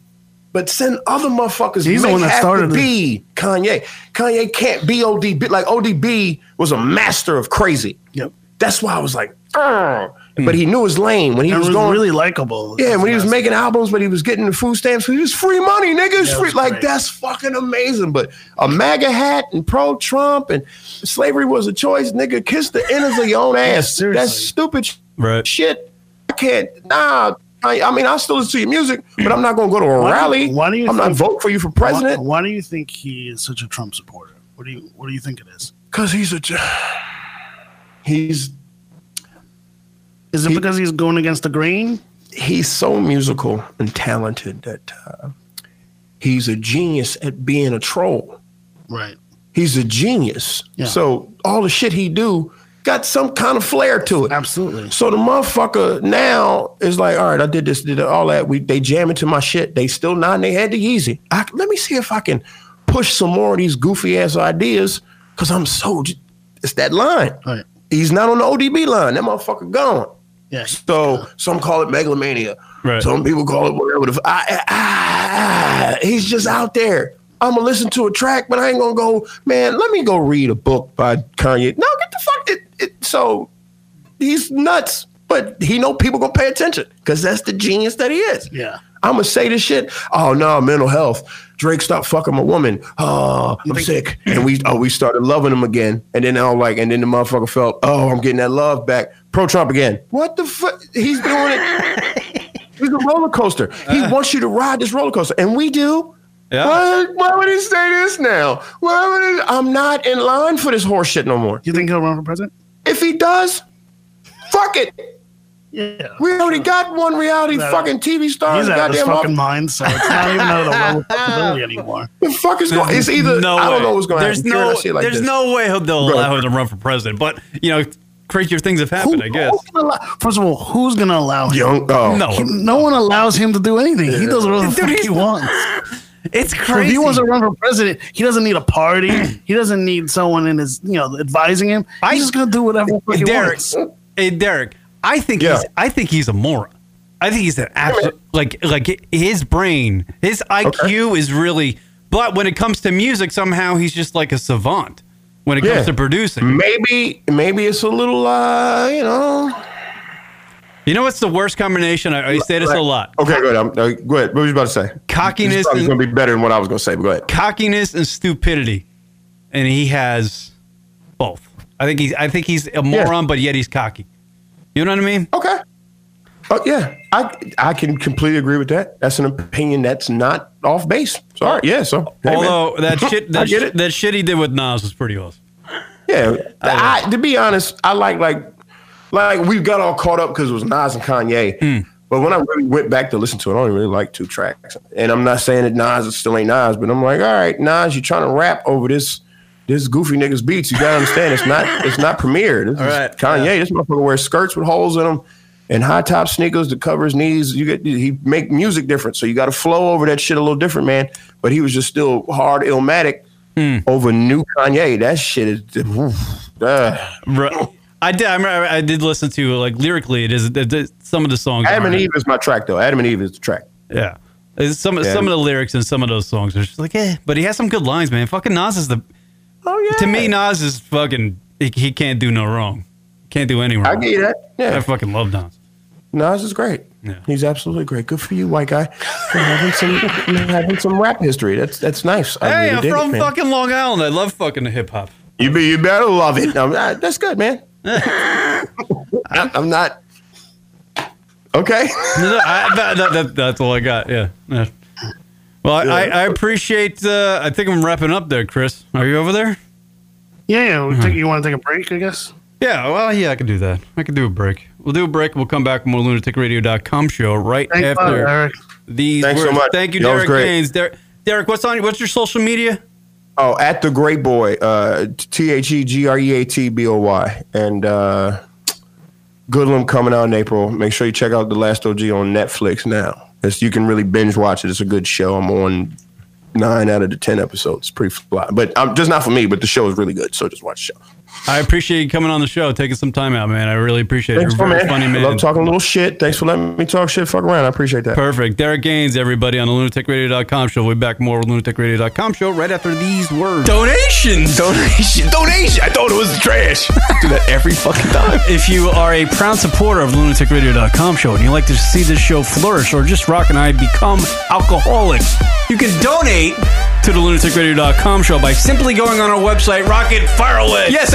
but send other motherfuckers. He's the may one that have started to it. be Kanye. Kanye can't be ODB. Like ODB was a master of crazy. Yep. That's why I was like, "Arr." But hmm. he knew his lane when he was was going really likable. yeah, when he was That's- making albums, but he was getting the food stamps. He was free money, nigga. It's Yeah, free. Like great. that's fucking amazing. But a MAGA hat and pro Trump and slavery was a choice, nigga. Kiss the innards of your own ass. seriously. that's stupid sh- Right. shit. I can't. Nah. I, I mean, I still listen to your music, but I'm not gonna go to a Why do- rally. why do you I'm not vote for you for Why, president why do you think he is such a Trump supporter? What do you What do you think it is? because he's a. He's Is it He- because he's going against the grain? he's so musical and talented that uh, he's a genius at being a troll. Right. He's a genius. Yeah. So all the shit he do got some kind of flair to it. Absolutely. So the motherfucker now is like, all right, I did this, did all that. We they jam into my shit. They still nodding their head to Yeezy. I, let me see if I can push some more of these goofy ass ideas because I'm so. It's that line. Right. He's not on the ODB line. That motherfucker gone. Yeah. So some call it megalomania. Right. Some people call it whatever. The, f- I, I- I- he's just out there. I'm gonna listen to a track, but I ain't gonna go. Man, let me go read a book by Kanye. No, get the fuck. It, it, so he's nuts, but he know people gonna pay attention because that's the genius that he is. Yeah. I'm gonna say this shit. Oh no, mental health. Drake stopped fucking my woman. Oh, I'm sick. And we oh we started loving him again. And then I was like, and then the motherfucker felt, oh, I'm getting that love back. Pro Trump again. What the fuck? He's doing it. He's a roller coaster. He uh. wants you to ride this roller coaster, and we do. Yeah. Why, why would he say this now? Why would he, I'm not in line for this horse shit no more. Do you think he'll run for president? If he does, fuck it. Yeah. We already got one reality No. fucking TV star. He's in out of his fucking office. mind, so it's not even out of the realm of possibility anymore. The fuck is going? It's either no I don't way. know what's going to There's happen. No, I see like there's this. no way they'll Right. allow him to run for president. But you know, crazier things have happened. I guess. allow- first of all, who's going to allow him? young. Oh, No, He- no one allows him to do anything. He does whatever the Dude, fuck he's he not- wants. it's So if crazy. he wants to run for president, he doesn't need a party. he doesn't need someone in his, you know, advising him. I- He's just going to do whatever the fuck he Derek, wants. hey Derek, I think Yeah. he's I think he's a moron. I think he's an absolute like like his brain, his IQ is really. But when it comes to music, somehow he's just like a savant. When it Yeah. comes to producing, maybe maybe it's a little. uh You know. you know what's the worst combination? I, I say this a lot: Okay, go ahead. I'm, uh, go ahead. What were you about to say? Cockiness is going to be better than what I was going to say. But go ahead. cockiness and stupidity, and he has both. I think he's I think he's a moron, but yet he's cocky. You know what I mean? Okay. Oh yeah, I I can completely agree with that. That's an opinion that's not off base. Sorry, yeah. So hey, man. Although that shit, that, get sh- that shit he did with Nas was pretty awesome. Yeah, I, to be honest, I like like like we got all caught up because it was Nas and Kanye. Hmm. But when I really went back to listen to it, I only really like two tracks. And I'm not saying that Nas is still ain't Nas, but I'm like, all right, Nas, you're trying to rap over this this goofy nigga's beats. You gotta understand, it's not it's not Premier. This is right, Kanye. This motherfucker wears skirts with holes in them and high top sneakers to cover his knees. You get he make music different, so you got to flow over that shit a little different, man. But he was just still hard illmatic over new Kanye. That shit is. oof. Right. I did. I remember. I did listen to like lyrically. It is it, some of the songs. Adam and Eve is my track though. Adam and Eve is the track. Yeah. It's Some Yeah. some of the lyrics in some of those songs are just like, eh. But he has some good lines, man. Fucking Nas is the. Oh yeah. To me, Nas is fucking. He, he can't do no wrong. Can't do any wrong. I get you that. Yeah. I fucking love Nas. Nas is great. Yeah. He's absolutely great. Good for you, white guy, for having some having some rap history. That's that's nice. I Hey, really I'm dig it, from man. fucking Long Island. I love fucking hip hop. You be you better love it. No, uh, that's good, man. I, I'm not. Okay. No, no, I, that, that, that, that's all I got. Yeah. yeah. Well, I, I, I appreciate. Uh, I think I'm wrapping up there, Cris. Are you over there? Yeah, yeah. We Uh-huh. think you want to take a break, I guess. Yeah. Well, yeah, I can do that. I can do a break. We'll do a break. We'll come back with more lunaticradio.com show right Thanks, a lot, after Eric. these Thanks so much. Thank you, That Derek great. Gaines. Der- Derek, what's on? What's your social media? Oh, at the Great Boy, uh, T H E G R E A T B O Y, and uh, Goodlum coming out in April. Make sure you check out The Last OG on Netflix now. It's, you can really binge watch it. It's a good show. I'm on nine out of the ten episodes. Pretty fly, but um, just not for me. But the show is really good, so just watch the show. I appreciate you coming on the show, taking some time out, man. I really appreciate it. Thanks You're for very man. funny I man. love talking a little shit. Thanks for letting me talk shit. Fuck around. I appreciate that. Perfect. Derek Gaines, everybody on the lunaticradio.com show. We'll be back more with lunaticradio.com show right after these words. Donations. Donation. Donation. I thought it was trash. do that every fucking time. If you are a proud supporter of the lunaticradio.com show and you like to see this show flourish or just Rock and I become alcoholics, you can donate to the lunaticradio.com show by simply going on our website, Rocket Fire Away. Yes,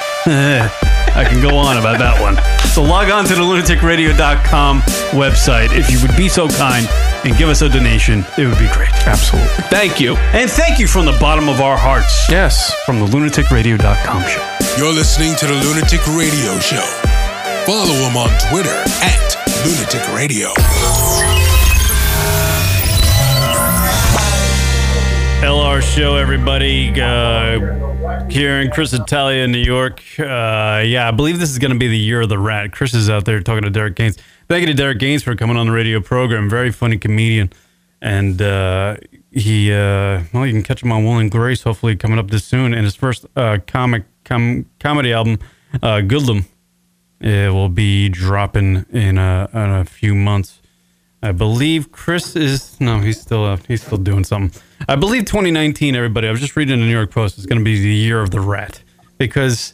I can go on about that one. So log on to the lunaticradio.com website if you would be so kind and give us a donation. It would be great. Absolutely. Thank you. And thank you from the bottom of our hearts. Yes. From the lunaticradio.com show. You're listening to the Lunatic Radio Show. Follow him on Twitter at Lunatic Radio. LR show, everybody. Uh, here in Cris Italia, New York. Uh, yeah, I believe this is going to be the year of the rat. Cris is out there talking to Derek Gaines. Thank you to Derek Gaines for coming on the radio program. Very funny comedian. And uh, he, uh, well, you can catch him on Will and Grace, hopefully coming up this soon. And his first uh, comic com- comedy album, uh, Goodlum, it will be dropping in a, in a few months. I believe Cris is no, he's still uh, he's still doing something. I believe 2019. Everybody, I was just reading the New York Post. It's going to be the year of the rat because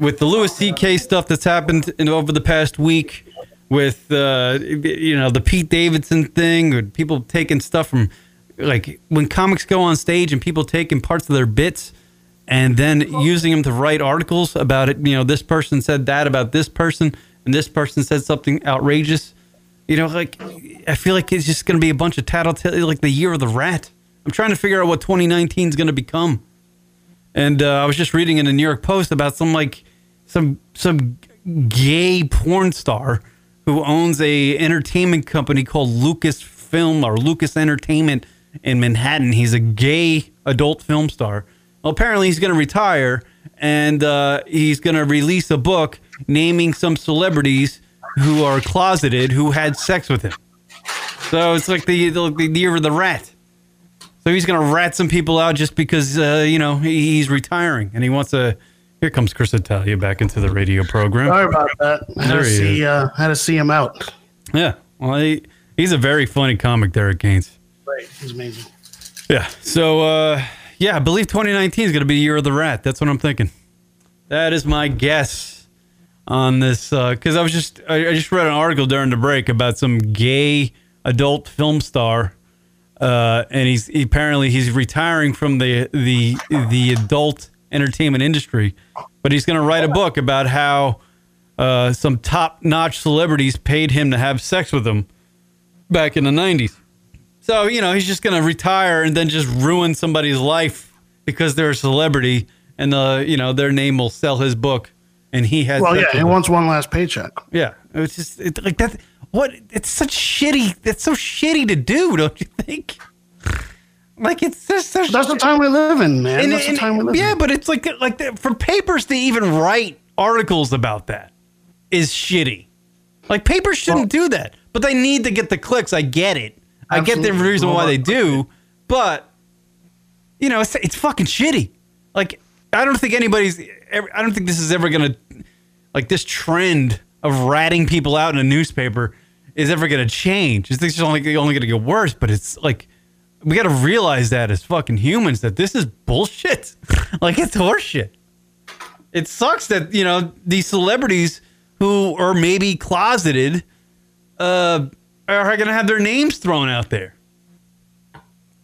with the Louis C.K. stuff that's happened in, over the past week, with uh, you know the Pete Davidson thing, with people taking stuff from like when comics go on stage and people taking parts of their bits and then using them to write articles about it. You know, this person said that about this person, and this person said something outrageous. You know, like I feel like it's just going to be a bunch of tattletale, like the year of the rat. I'm trying to figure out what 2019 is going to become. And uh, I was just reading in the New York Post about some like some some gay porn star who owns a entertainment company called Lucas Film or Lucas Entertainment in Manhattan. He's a gay adult film star. Well, apparently he's going to retire and uh, he's going to release a book naming some celebrities who are closeted who had sex with him. So it's like the the, the year of the rat. So he's gonna rat some people out just because uh, you know he's retiring and he wants to. Here comes Cris Italia back into the radio program. Sorry about that. I had There to he see, is. uh, had to see him out. Yeah, well, he, he's a very funny comic, Derek Gaines. Right, he's amazing. Yeah. So uh, yeah, I believe 2019 is going to be the year of the rat. That's what I'm thinking. That is my guess on this because I was just I, I just read an article during the break about some gay adult film star, uh, and he's he, apparently he's retiring from the the the adult entertainment industry, but he's going to write a book about how uh, some top notch celebrities paid him to have sex with them back in the 90s. So, you know, he's just going to retire and then just ruin somebody's life because they're a celebrity and the, you know, their name will sell his book and he has Well, yeah, he wants one last paycheck. Yeah. It's just it, like that what it's such shitty it's so shitty to do, don't you think? Like it's just so That's the time we live in, man. and- That's and- the time we live yeah, in. but it's like like the, for papers to even write articles about that is shitty. Like papers shouldn't do that, but they need to get the clicks. I get it. I get the reason why they do, but you know, it's it's fucking shitty. Like I don't think anybody's. I don't think this is ever gonna like this trend of ratting people out in a newspaper is ever gonna change. It's just only only gonna get worse. But it's like we got to realize that as fucking humans that this is bullshit. like it's horseshit. It sucks that you know these celebrities who are maybe closeted uh, are going to have their names thrown out there.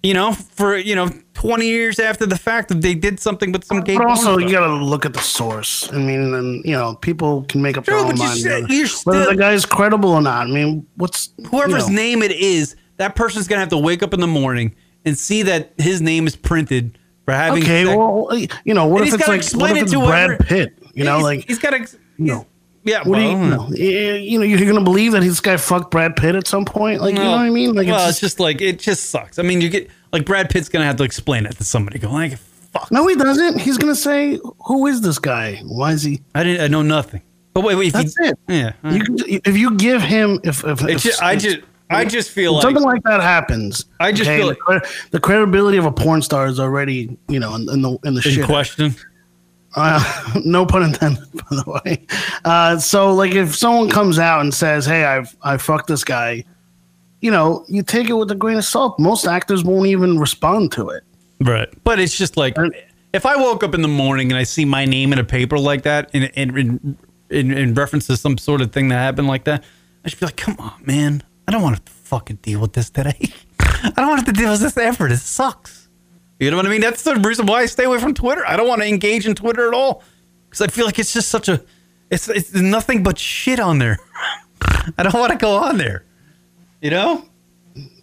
You know, for you know, twenty years after the fact that they did something with some gay. But also, you got to look at the source. I mean, and you know, people can make up True, their own but you mind said- whether- you're whether still- the guy's credible or not. I mean, what's whoever's you know, name it is, that person's gonna have to wake up in the morning and see that his name is printed for having. Okay, sex. well, you know, what And if he's it's like explain what it if it's to Brad whoever- Pitt? You know, He's- like he's got to. no. Yeah, What do you, well, you know? You know, you're gonna believe that this guy fucked Brad Pitt at some point? Like, you know what I mean? Like, well, it's it's just like it just sucks. I mean, you get like Brad Pitt's gonna have to explain it to somebody. Go like, fuck. no, he doesn't. He's gonna say, "Who is this guy? Why is he?" I didn't. I know nothing. But wait, wait. If That's you, it. Yeah. You if you give him, if, if, It's if ju- I just, I just feel like something like that happens, I just feel the, cre- the credibility of a porn star is already, you know, in, in the in the in shit. question. Uh, no pun intended, by the way. Uh, so, like, if someone comes out and says, "Hey, I've I fucked this guy," you know, you take it with a grain of salt. Most actors won't even respond to it. Right. But it's just like if I woke up in the morning and I see my name in a paper like that in in in, in, in reference to some sort of thing that happened like that, I should be like, come on, man. I don't want to fucking deal with this today. I don't want to deal with this effort. It sucks. You know what I mean? That's the reason why I stay away from Twitter. I don't want to engage in Twitter at all because I feel like it's just such a it's it's nothing but shit on there. I don't want to go on there. You know?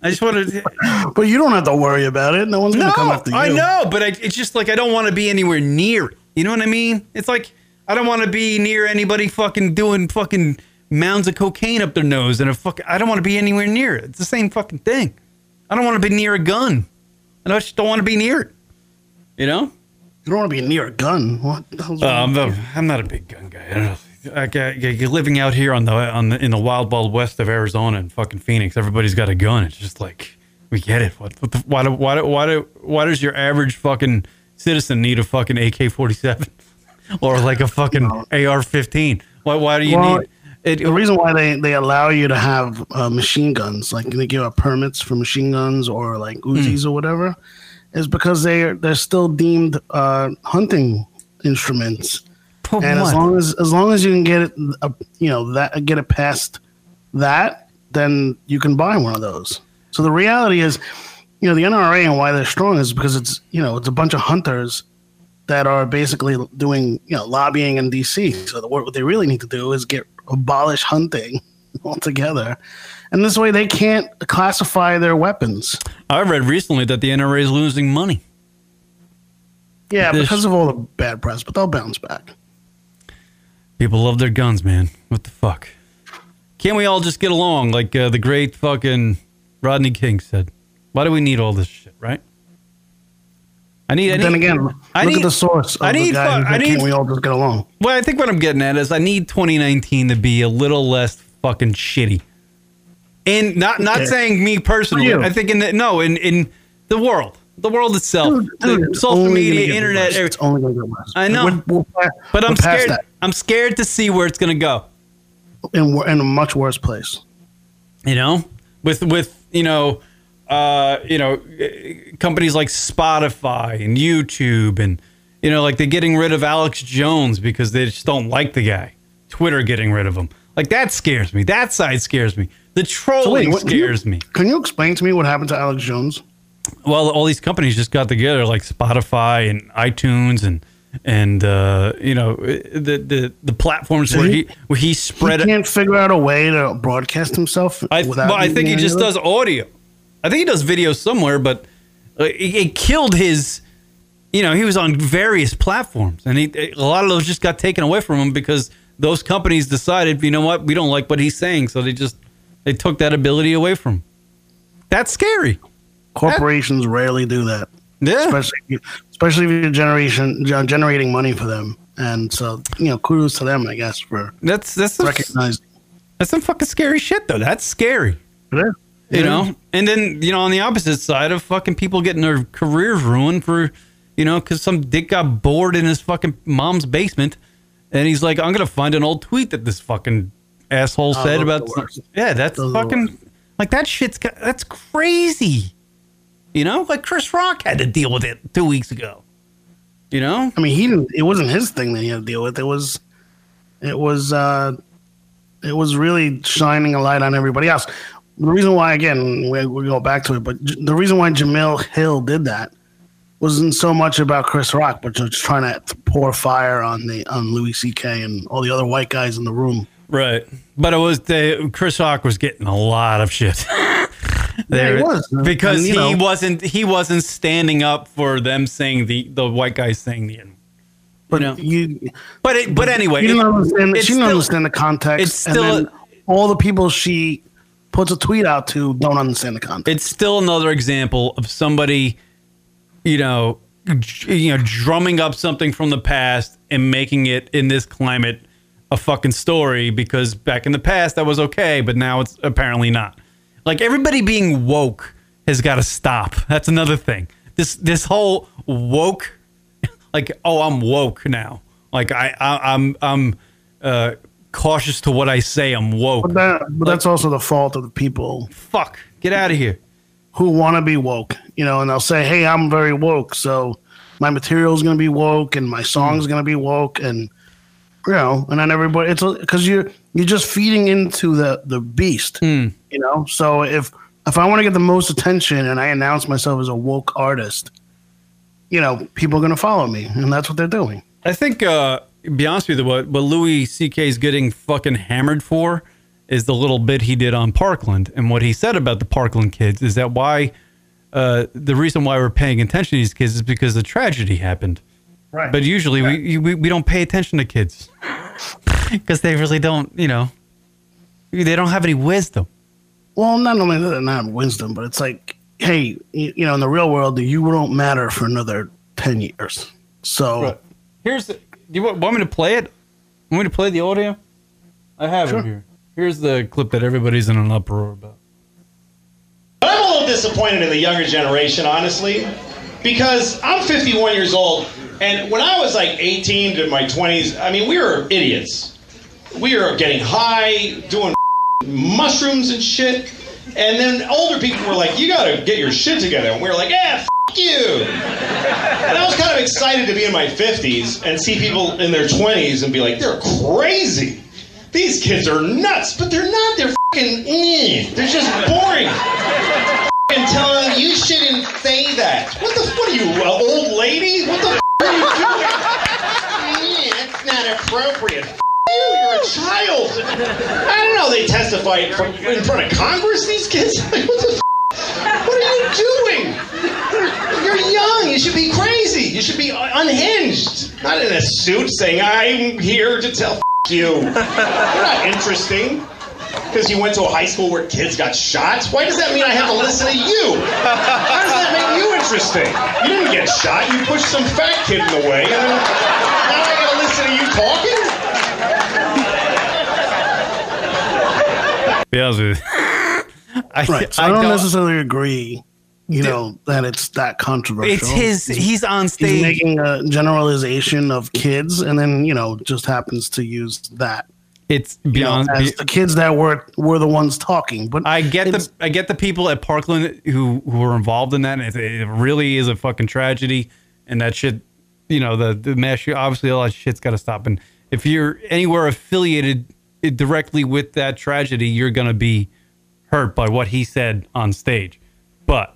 I just want to But you don't have to worry about it. No one's gonna no, come after you. I know, but I, it's just like I don't want to be anywhere near it. You know what I mean? It's like I don't want to be near anybody fucking doing fucking mounds of cocaine up their nose and a fucking. I don't want to be anywhere near it. It's the same fucking thing. I don't want to be near a gun. And I just don't want to be near it. You know? You don't want to be near a gun. What? The Uh, I'm, not, I'm not a big gun guy. I don't know. I got, you're living out here on the on the in the wild wild west of Arizona and fucking Phoenix. Everybody's got a gun. It's just like we get it. What, what the, why do, why do, why do, why does your average fucking citizen need a fucking AK forty seven or like a fucking AR fifteen? Why why do you Well, need it? the reason why they, they allow you to have uh, machine guns, like they give out permits for machine guns or like Hmm. Uzis or whatever, is because they are they're still deemed uh, hunting instruments. For and as long as as long as you can get it, uh, you know that get it past that, then you can buy one of those. So the reality is, you know, the NRA and why they're strong is because it's you know it's a bunch of hunters that are basically doing you know lobbying in DC. So the, what they really need to do is get abolish hunting altogether, and this way they can't classify their weapons. I read recently that the NRA is losing money. Yeah, This- because of all the bad press, but they'll bounce back. People love their guns, man. What the fuck? Can't we all just get along like uh, the great fucking Rodney King said? Why do we need all this shit, right? I need. I But then need- again, look I need- at the source. Of I need. the guy fu- who I need. Can't we all just get along? Well, I think what I'm getting at is I need 2019 to be a little less fucking shitty. And not not Okay. saying me personally. I think in the no in in the world, the world itself, Dude, dude, social media, internet. It's only going to get worse. I know. We're- we're pa- but I'm scared. that. I'm scared to see where it's gonna go. in, wor- in a much worse place. you know with with you know uh, you know, companies like Spotify and YouTube and, you know, like they're getting rid of Alex Jones because they just don't like the guy. Twitter getting rid of him. Like that scares me. That side scares me. The trolling can you- scares me. Can you explain to me what happened to Alex Jones? Well, all these companies just got together, like Spotify and iTunes, and and uh, you know the the the platforms where he where he spread. He can't figure out a way to broadcast himself. I, without well, I think he just does audio. I think he does videos somewhere, but uh, it, killed his. You know, he was on various platforms, and he a lot of those just got taken away from him because those companies decided, you know what, we don't like what he's saying, so they just they took that ability away from. him. That's scary. Corporations rarely do that. Yeah. Especially, if you- especially if you're generation generating money for them, and so you know, kudos to them, I guess, for That's that's some, that's some fucking scary shit though. That's scary. Yeah. You Yeah. know, and then you know on the opposite side of fucking people getting their careers ruined for, you know, because some dick got bored in his fucking mom's basement, and he's like, I'm gonna find an old tweet that this fucking asshole Oh, said about. the some- worst. yeah, that's Those fucking like that shit's got, that's crazy. You know, like Chris Rock had to deal with it two weeks ago. You know, I mean, he didn't. It wasn't his thing that he had to deal with. It was, it was, uh, it was really shining a light on everybody else. The reason why, again, we, we go back to it, but J- the reason why Jemele Hill did that wasn't so much about Chris Rock, but just trying to pour fire on the on Louis C.K. and all the other white guys in the room. Right. But it was the Chris Rock was getting a lot of shit. Yeah, he was. because And, he know- wasn't he wasn't standing up for them saying the the white guys saying the But you know, you, but it, but anyway, you it- didn't understand. She didn't still- understand the context. it's still and then all the people she puts a tweet out to don't understand the context. It's still another example of somebody, you know, you know, drumming up something from the past and making it in this climate a fucking story because back in the past that was okay, but now it's apparently not. Like everybody being woke has got to stop. That's another thing. This this whole woke, like oh I'm woke now. Like I, I I'm I'm uh, cautious to what I say. I'm woke. But that, but that's also the fault of the people. Fuck, get out of here. Who want to be woke, you know, and they'll say, "Hey, I'm very woke, so my material is going to be woke, and my song's going to be woke, and you know, and then everybody, it's because you're you're just feeding into the the beast, you know. So if if I want to get the most attention and I announce myself as a woke artist, you know, people are going to follow me, and that's what they're doing. I think, uh, be honest with you, what, what Louis C.K. is getting fucking hammered for is the little bit he did on Parkland. And what he said about the Parkland kids is that why, uh, the reason why we're paying attention to these kids is because the tragedy happened. Right. But usually we, we, we don't pay attention to kids because they really don't, you know, they don't have any wisdom. Well, not only that, not wisdom, but it's like, hey, you, you know, in the real world, you don't matter for another ten years. So Here's the, do you want, want me to play it? Want me to play the audio? I have Sure. it here. Here's the clip that everybody's in an uproar about. I'm a little disappointed in the younger generation, honestly, because I'm 51 years old, and when I was like 18 to my 20s, I mean, we were idiots. We were getting high, doing mushrooms and shit, and then older people were like, "You gotta get your shit together," and we were like, "Yeah, f- you." And I was kind of excited to be in my 50s and see people in their 20s and be like, "They're crazy." These kids are nuts, but they're not. They're fucking. eh. They're just boring and telling them you shouldn't say that. What the? What are you, an old lady? What the are you doing? Eh, That's not appropriate. You're a child. I don't know. They testify from, in front of Congress. These kids. Like, what the? F- what are you doing? You're young. You should be crazy. You should be unhinged. Not in a suit saying I'm here to tell f- you. You're not interesting. Because you went to a high school where kids got shot? Why does that mean I have to listen to you? How does that make you interesting? You didn't get shot. You pushed some fat kid in the way. And now I gotta listen to you talking? Be honest with you. I, right. So I, don't, necessarily agree. You know that it's that controversial. It's his. He's on He's stage. making a generalization of kids, and then you know just happens to use that. It's you know, beyond. as the kids that were were the ones talking. But I get the I get the people at Parkland who who are involved in that, and it, it really is a fucking tragedy. And that shit, you know, the the mass shoot- obviously all that shit's got to stop. And if you're anywhere affiliated directly with that tragedy, you're gonna be hurt by what he said on stage. But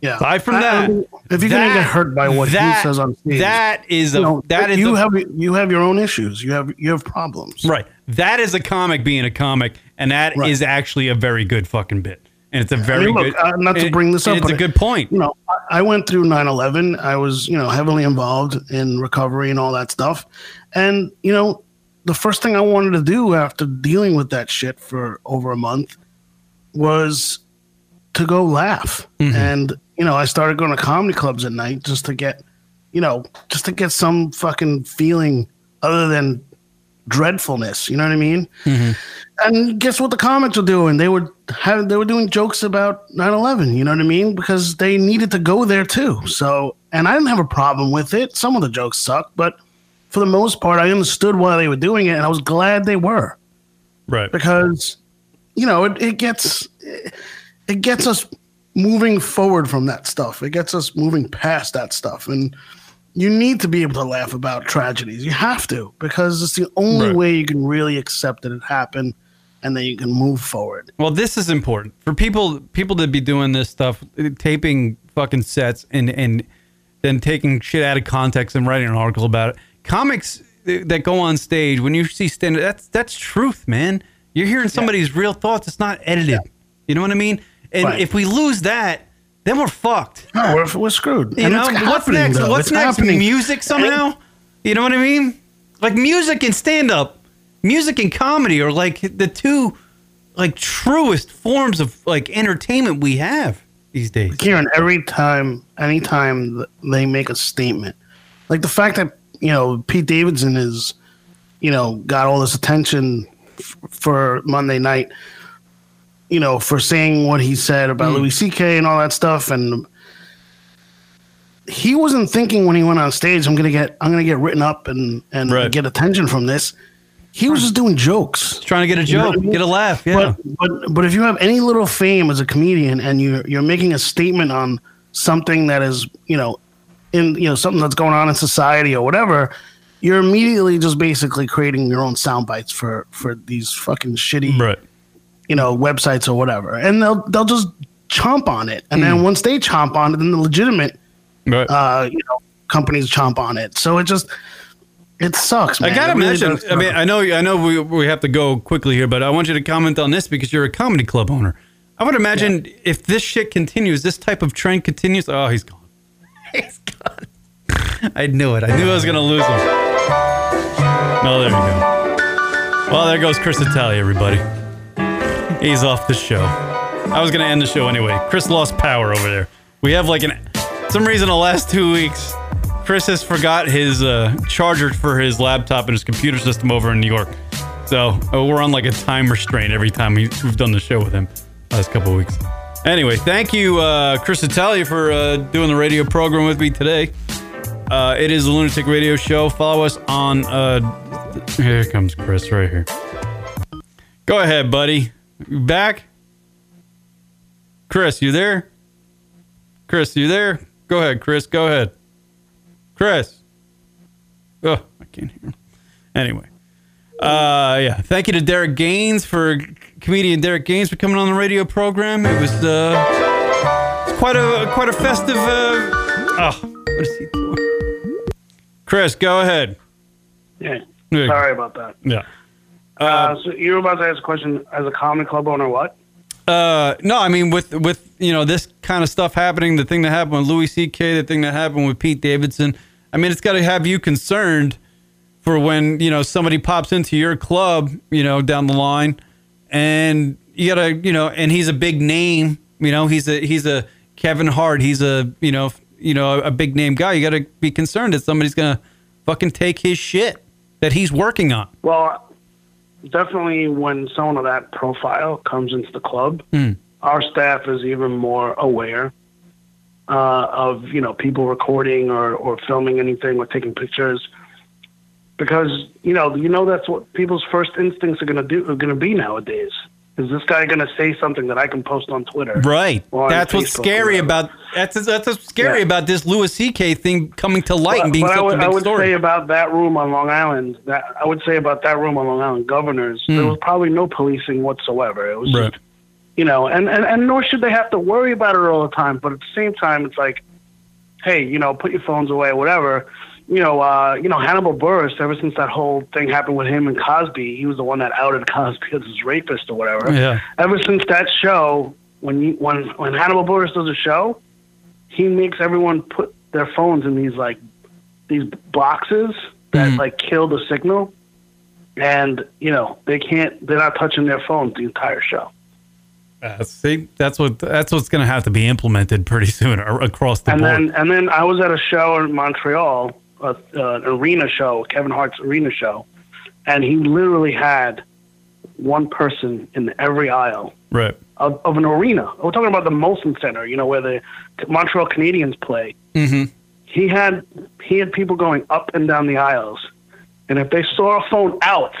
yeah, aside from I- I that, mean, if you're gonna get hurt by what that- he says on stage, that is a you know, that is you a- have you have your own issues. You have you have problems. Right. That is a comic being a comic, and that is actually a very good fucking bit. And it's a very I mean, look, good. uh, not to bring this up, It's a good point. You know, I- I went through 9/11. I was, you know, heavily involved in recovery and all that stuff. And you know, the first thing I wanted to do after dealing with that shit for over a month was to go laugh. Mm-hmm. And you know, I started going to comedy clubs at night just to get, you know, just to get some fucking feeling other than dreadfulness. You know what I mean? And guess what the comics were doing? They were have they were doing jokes about 9/11, you know what I mean? Because they needed to go there too. So, and I didn't have a problem with it. Some of the jokes sucked, but for the most part I understood why they were doing it and I was glad they were. Right. Because you know, it, it gets it gets us moving forward from that stuff. It gets us moving past that stuff and you need to be able to laugh about tragedies. You have to because it's the only Right. way you can really accept that it happened and then you can move forward. Well, this is important for people people to be doing this stuff, taping fucking sets and and then taking shit out of context and writing an article about it. Comics that go on stage when you see stand that's that's truth, man. You're hearing somebody's real thoughts. It's not edited. You know what I mean? And Right. if we lose that, then we're fucked. No, we're, we're screwed. You And know what's next? though. What's It's next? happening. Music somehow. You know what I mean? Like music and stand up, music and comedy are like the two like truest forms of like entertainment we have these days. Kieran, every time, anytime th- they make a statement, like the fact that you know Pete Davidson is, you know, got all this attention f- for Monday night, you know, for saying what he said about Mm. Louis C.K. and all that stuff, and he wasn't thinking when he went on stage, "I'm gonna get, I'm gonna get written up and and Right. get attention from this." He was just doing jokes, trying to get a You know joke, I mean? get a laugh. Yeah. But, but but if you have any little fame as a comedian and you you're making a statement on something that is you know in you know something that's going on in society or whatever, you're immediately just basically creating your own sound bites for for these fucking shitty right. you know websites or whatever, and they'll they'll just chomp on it, and Hmm. then once they chomp on it, then the legitimate Right. uh, you know companies chomp on it. So it just it sucks. Man. I gotta really mention. I mean. I know, I know, we we have to go quickly here, but I want you to comment on this because you're a comedy club owner. I would imagine if this shit continues, this type of trend continues. Oh, he's gone. He's gone. I knew it. I knew I was gonna lose him. Oh, there you go. Well, there goes Cris Italia, everybody. He's off the show. I was gonna end the show anyway. Cris lost power over there. We have like an some reason the last two weeks. Cris has forgot his uh, charger for his laptop and his computer system over in New York. So uh, we're on like a time restraint every time we, we've done the show with him last couple weeks. Anyway, thank you, uh, Cris Italia, for uh, doing the radio program with me today. Uh, it is the Lunatic Radio Show. Follow us on. Uh, here comes Cris right here. Go ahead, buddy. You back? Cris, you there? Cris, you there? Go ahead, Cris. Go ahead. Cris. Oh, I can't hear him. Anyway. Uh, yeah. Thank you to Derek Gaines for comedian Derek Gaines for coming on the radio program. It was uh, it's quite a quite a festive. Uh, oh, what is he doing? Cris, go ahead. yeah. Yeah. Sorry about that. Yeah. Uh, so you were about to ask a question as a comedy club owner, what? Uh, no, I mean with with you know this kind of stuff happening, the thing that happened with Louis C.K., the thing that happened with Pete Davidson. I mean, it's got to have you concerned for when you know somebody pops into your club, you know, down the line, and you gotta, you know, and he's a big name. You know, he's a he's a Kevin Hart. He's a you know you know a big name guy. You got to be concerned that somebody's gonna fucking take his shit that he's working on. Well, definitely when someone of that profile comes into the club, Hmm. our staff is even more aware uh, of you know people recording or, or filming anything or taking pictures. Because you know you know that's what people's first instincts are going to do are going to be nowadays. Is this guy going to say something that I can post on Twitter? Right. on That's what's Facebook or scary about that's that's what's scary Yeah. about this Louis C.K. thing coming to light But- and being but such I would, a big I would story. say about that room on Long Island. That I would say about that room on Long Island, governors. There Hmm. was probably no policing whatsoever. It was Right. just, you know, and, and and nor should they have to worry about it all the time. But at the same time, it's like, hey, you know, put your phones away, whatever. You know, uh, you know, Hannibal Buress. Ever since that whole thing happened with him and Cosby, he was the one that outed Cosby as his rapist or whatever. Yeah. Ever since that show, when you, when when Hannibal Buress does a show, he makes everyone put their phones in these like these boxes that Mm-hmm. like kill the signal, and you know they can't. They're not touching their phones the entire show. Uh, see, that's what that's what's going to have to be implemented pretty soon across the and board. then and then I was at a show in Montreal, a, uh, an arena show, Kevin Hart's arena show, and he literally had one person in every aisle right. of, of an arena. We're talking about the Molson Center, you know, where the Montreal Canadiens play. Mm-hmm. He had he had people going up and down the aisles, and if they saw a phone out,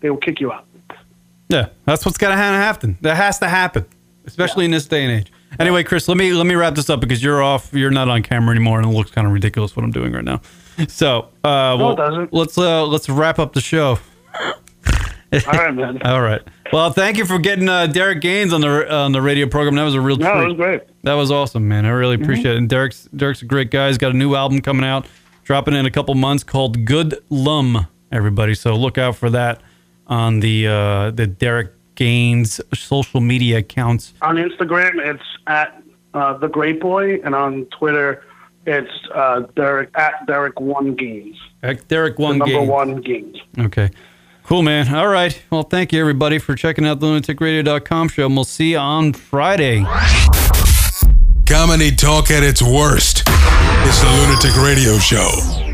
they would kick you out. Yeah, that's what's going to happen. That has to happen, especially in this day and age. Anyway, Cris, let me let me wrap this up because you're off. You're not on camera anymore, and it looks kind of ridiculous what I'm doing right now. So, uh, well, it doesn't. let's uh, let's wrap up the show. All right, man. All right. Well, thank you for getting uh, Derek Gaines on the on the radio program. That was a real No, treat. it was great. That was awesome, man. I really appreciate it. And Derek's Derek's a great guy. He's got a new album coming out, dropping in a couple months called Good Lum. Everybody, so look out for that on the uh, the Derek Gaines social media accounts. On Instagram, it's at uh, the Great Boy, and on Twitter, it's uh, Derek at Derek One Gaines. At Derek The One number one Gaines. Okay. Cool, man. All right. Well, thank you, everybody, for checking out the lunaticradio.com show, and we'll see you on Friday. Comedy talk at its worst. It's the Lunatic Radio Show.